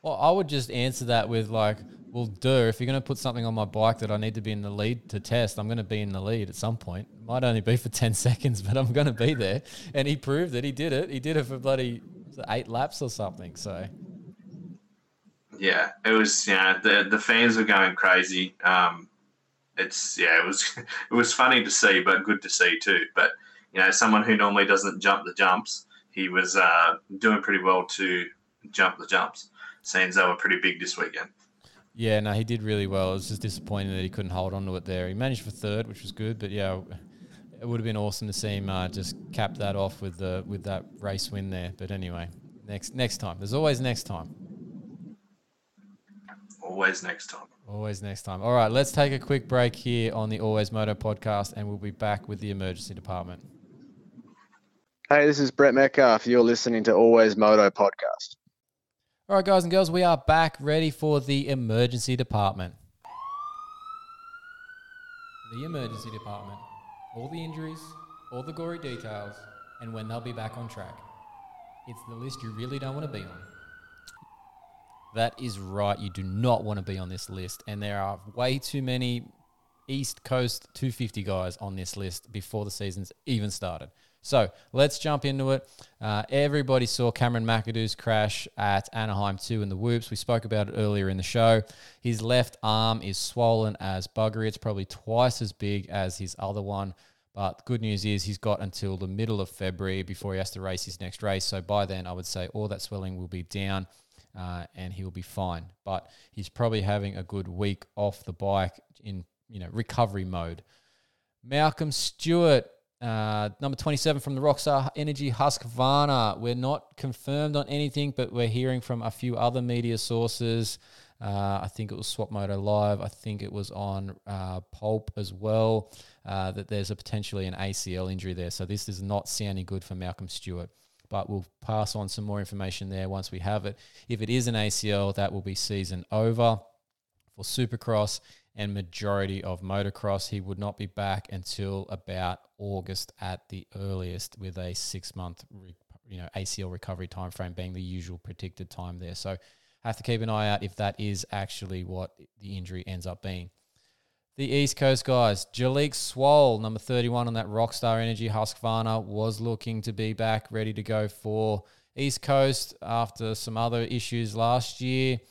S3: Well, I would just answer that with like, well, duh, if you're going to put something on my bike that I need to be in the lead to test, I'm going to be in the lead at some point. It might only be for 10 seconds, but I'm going to be there. And he proved it. He did it. He did it for bloody eight laps or something. So,
S5: yeah, it was, yeah. the, the fans were going crazy. Um, it's, yeah, it was, it was funny to see, but good to see too. But, you know, someone who normally doesn't jump the jumps, he was uh, doing pretty well to jump the jumps, since they were pretty big this weekend.
S3: Yeah, no, he did really well. It was just disappointing that he couldn't hold on to it there. He managed for third, which was good, but yeah, it would have been awesome to see him uh, just cap that off with the with that race win there. But anyway, next next time. There's always next time.
S5: Always next time.
S3: Always next time. All right, let's take a quick break here on the Always Moto podcast, and we'll be back with the emergency department.
S6: Hey, this is Brett Metcalf. You're listening to Always Moto podcast.
S3: All right, guys and girls, we are back ready for the emergency department. The emergency department. All the injuries, all the gory details, and when they'll be back on track. It's the list you really don't want to be on. That is right. You do not want to be on this list. And there are way too many East Coast 250 guys on this list before the season's even started. So let's jump into it. Uh, everybody saw Cameron McAdoo's crash at Anaheim 2 in the whoops. We spoke about it earlier in the show. His left arm is swollen as buggery. It's probably twice as big as his other one. But good news is he's got until the middle of February before he has to race his next race. So by then, I would say all that swelling will be down uh, and he'll be fine. But he's probably having a good week off the bike in you know recovery mode. Malcolm Stewart uh, number 27 from the Rockstar Energy Husqvarna. We're not confirmed on anything, but we're hearing from a few other media sources. Uh, I think it was Swap Moto Live. I think it was on uh, Pulp as well. Uh, that there's a potentially an ACL injury there. So this is not sounding good for Malcolm Stewart. But we'll pass on some more information there once we have it. If it is an ACL, that will be season over for Supercross and majority of motocross. He would not be back until about August at the earliest, with a six month, you know, ACL recovery time frame being the usual predicted time there. So have to keep an eye out if that is actually what the injury ends up being. The East Coast guys, Jalek Swoll, number 31 on that Rockstar Energy Husqvarna, was looking to be back, ready to go for East Coast after some other issues last year.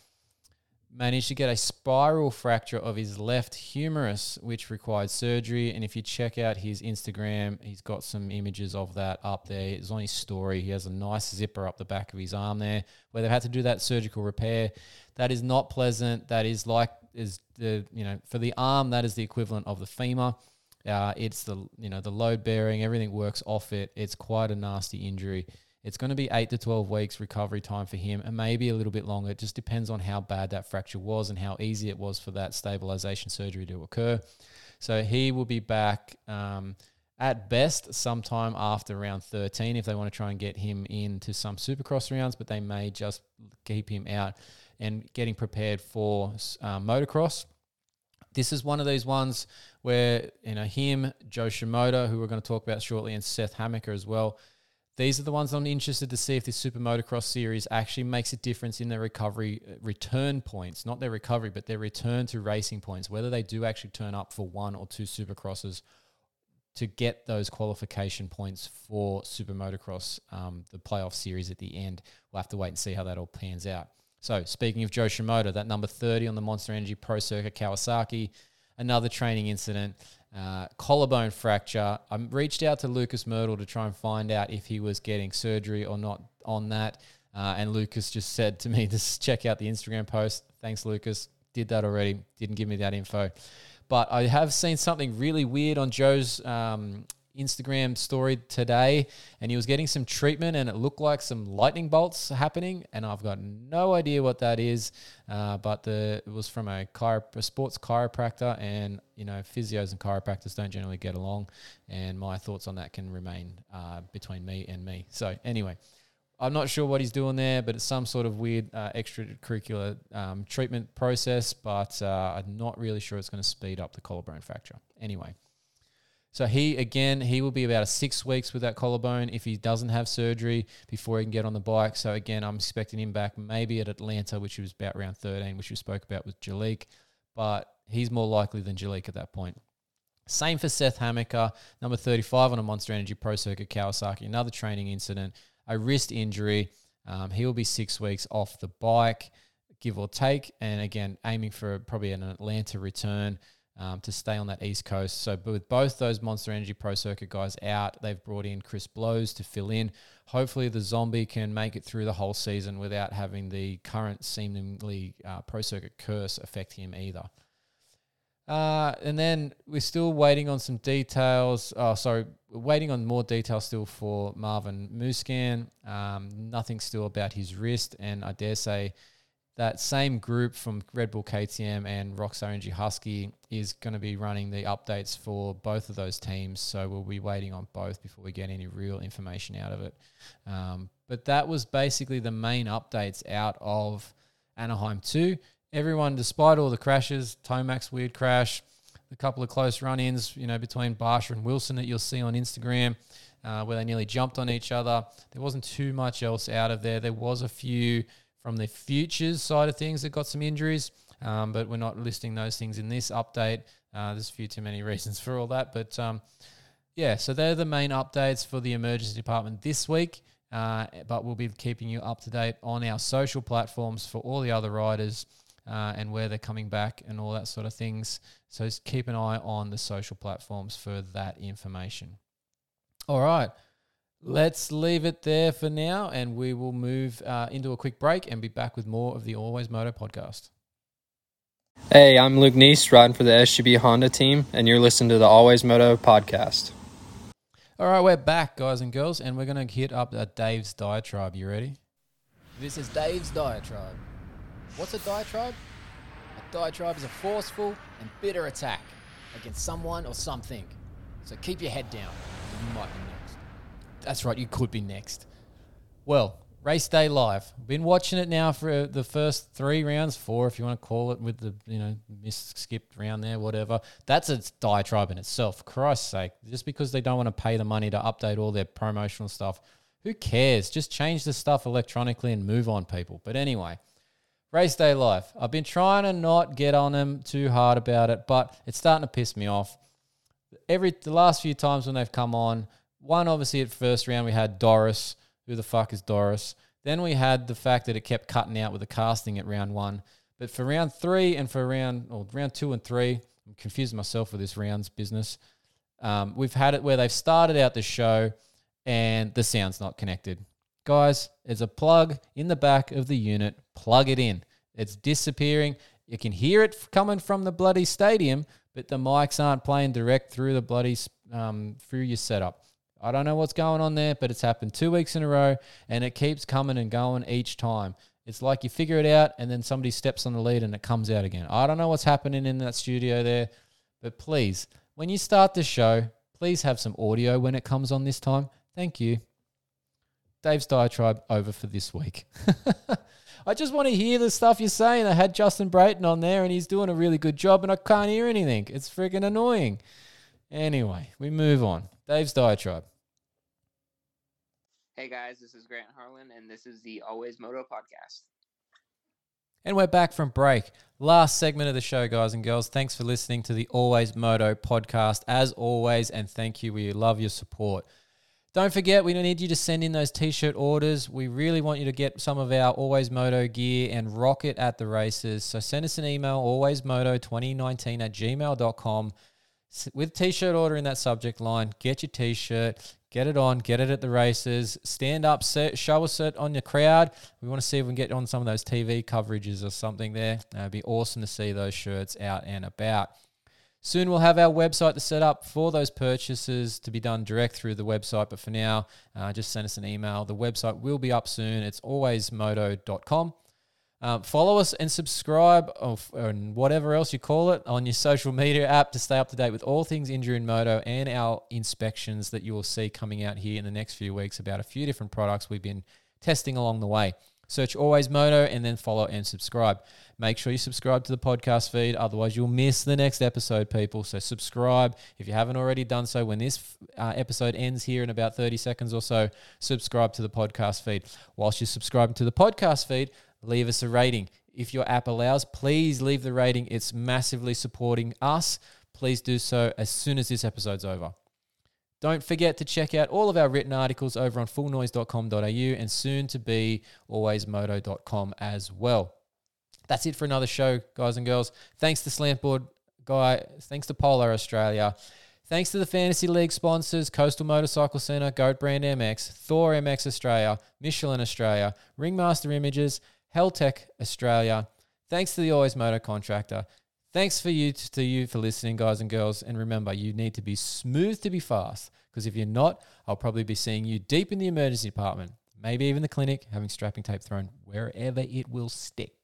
S3: Managed to get a spiral fracture of his left humerus, which required surgery. And if you check out his Instagram, he's got some images of that up there. It's on his story. He has a nice zipper up the back of his arm there, where they've had to do that surgical repair. That is not pleasant. That is like is the you know for the arm that is the equivalent of the femur. Uh, it's the you know the load bearing, everything works off it. It's quite a nasty injury. It's going to be eight to 12 weeks recovery time for him and maybe a little bit longer. It just depends on how bad that fracture was and how easy it was for that stabilization surgery to occur. So he will be back um, at best sometime after round 13 if they want to try and get him into some supercross rounds, but they may just keep him out and getting prepared for uh, motocross. This is one of these ones where, you know, him, Jo Shimoda, who we're going to talk about shortly, and Seth Hammaker as well these are the ones I'm interested to see if this Super Motocross series actually makes a difference in their recovery uh, return points, not their recovery, but their return to racing points, whether they do actually turn up for one or two Supercrosses to get those qualification points for Super Motocross, um, the playoff series at the end. We'll have to wait and see how that all pans out. So, speaking of Jo Shimoda, that number 30 on the Monster Energy Pro Circuit Kawasaki, another training incident uh, collarbone fracture. I reached out to Lucas Mirtl to try and find out if he was getting surgery or not on that. Uh, and Lucas just said to me, just check out the Instagram post. Thanks, Lucas. Did that already. Didn't give me that info. But I have seen something really weird on Jo's um, Instagram story today, and he was getting some treatment, and it looked like some lightning bolts happening, and I've got no idea what that is. Uh, but the it was from a, a sports chiropractor, and you know physios and chiropractors don't generally get along, and my thoughts on that can remain uh, between me and me. So anyway. I'm not sure what he's doing there, but it's some sort of weird uh, extracurricular um, treatment process. But uh, I'm not really sure it's going to speed up the collarbone fracture. Anyway, so he again, he will be about six weeks with that collarbone if he doesn't have surgery before he can get on the bike. So again, I'm expecting him back maybe at Atlanta, which was about round 13, which we spoke about with Jalek, but he's more likely than Jalek at that point. Same for Seth Hammaker, number 35 on a Monster Energy Pro Circuit Kawasaki, another training incident, a wrist injury. Um, he will be six weeks off the bike, give or take, and again aiming for probably an Atlanta return um, to stay on that East Coast. So, with both those Monster Energy Pro Circuit guys out, they've brought in Chris Blose to fill in. Hopefully, the Zombie can make it through the whole season without having the current seemingly uh, Pro Circuit curse affect him either. Uh, and then we're still waiting on some details. Oh, sorry, waiting on more details still for Marvin Musquin. Um, nothing still about his wrist, and I dare say that same group from Red Bull KTM and Rockstar Energy Husky is going to be running the updates for both of those teams. So we'll be waiting on both before we get any real information out of it. Um, but that was basically the main updates out of Anaheim 2. Everyone, despite all the crashes, Tomac's weird crash, a couple of close run ins, you know, between Barcia and Wilson that you'll see on Instagram. Uh, where they nearly jumped on each other. There wasn't too much else out of there. There was a few from the futures side of things that got some injuries, um, but we're not listing those things in this update. Uh, there's a few too many reasons for all that, but um, yeah, so they're the main updates for the emergency department this week. Uh, but we'll be keeping you up to date on our social platforms for all the other riders uh, and where they're coming back and all that sort of things. So just keep an eye on the social platforms for that information. All right. Let's leave it there for now, and we will move uh, into a quick break and be back with more of the Always Moto podcast.
S7: Hey, I'm Luke Neese, riding for the SGB Honda team, and you're listening to the Always Moto podcast.
S3: All right, we're back, guys and girls, and we're going to hit up uh, Dave's diatribe. You ready? This is Dave's diatribe. What's a diatribe? A diatribe is a forceful and bitter attack against someone or something. So keep your head down. You might be next. That's right, you could be next. Well, race day live. Been watching it now for uh, the first three rounds, four if you want to call it, with the you know miss skipped round there, whatever. That's a diatribe in itself. Christ's sake, just because they don't want to pay the money to update all their promotional stuff, who cares? Just change the stuff electronically and move on, people. But anyway, Race day life. I've been trying to not get on them too hard about it, but it's starting to piss me off. Every the last few times when they've come on, one obviously at first round we had Doris. Who the fuck is Doris? Then we had the fact that it kept cutting out with the casting at round one. But for round three and for round or round two and three, I'm confusing myself with this rounds business. Um, we've had it where they've started out the show and the sound's not connected. Guys, there's a plug in the back of the unit. Plug it in. It's disappearing. You can hear it coming from the bloody stadium, but the mics aren't playing direct through the bloody um, through your setup. I don't know what's going on there, but it's happened two weeks in a row, and it keeps coming and going each time. It's like you figure it out, and then somebody steps on the lead, and it comes out again. I don't know what's happening in that studio there, but please, when you start the show, please have some audio when it comes on this time. Thank you. Dave's diatribe over for this week. I just want to hear the stuff you're saying. I had Justin Brayton on there and he's doing a really good job and I can't hear anything. It's freaking annoying. Anyway, we move on. Dave's diatribe.
S8: Hey guys, this is Grant Harlan, and this is the Always Moto podcast.
S3: And we're back from break. Last segment of the show, guys and girls. Thanks for listening to the Always Moto podcast, as always, and thank you. We love your support. Don't forget, we need you to send in those t shirt orders. We really want you to get some of our Always Moto gear and rock it at the races. So send us an email, alwaysmoto2019 at gmail.com with t shirt order in that subject line. Get your t shirt, get it on, get it at the races. Stand up, set, show us it on your crowd. We want to see if we can get on some of those TV coverages or something there. It'd be awesome to see those shirts out and about. Soon we'll have our website to set up for those purchases to be done direct through the website. But for now, uh, just send us an email. The website will be up soon. It's alwaysmoto.com. Um, follow us and subscribe, or, or whatever else you call it, on your social media app to stay up to date with all things injury and moto and our inspections that you will see coming out here in the next few weeks about a few different products we've been testing along the way. Search Always Moto and then follow and subscribe. Make sure you subscribe to the podcast feed, otherwise, you'll miss the next episode, people. So, subscribe if you haven't already done so. When this uh, episode ends here in about 30 seconds or so, subscribe to the podcast feed. Whilst you're subscribing to the podcast feed, leave us a rating. If your app allows, please leave the rating. It's massively supporting us. Please do so as soon as this episode's over. Don't forget to check out all of our written articles over on fullnoise.com.au and soon to be alwaysmoto.com as well. That's it for another show, guys and girls. Thanks to Slantboard Guy. Thanks to Polar Australia. Thanks to the Fantasy League sponsors Coastal Motorcycle Centre, Goat Brand MX, Thor MX Australia, Michelin Australia, Ringmaster Images, Heltech Australia. Thanks to the Always Moto Contractor. Thanks for you to you for listening, guys and girls. And remember, you need to be smooth to be fast. Because if you're not, I'll probably be seeing you deep in the emergency department, maybe even the clinic, having strapping tape thrown wherever it will stick.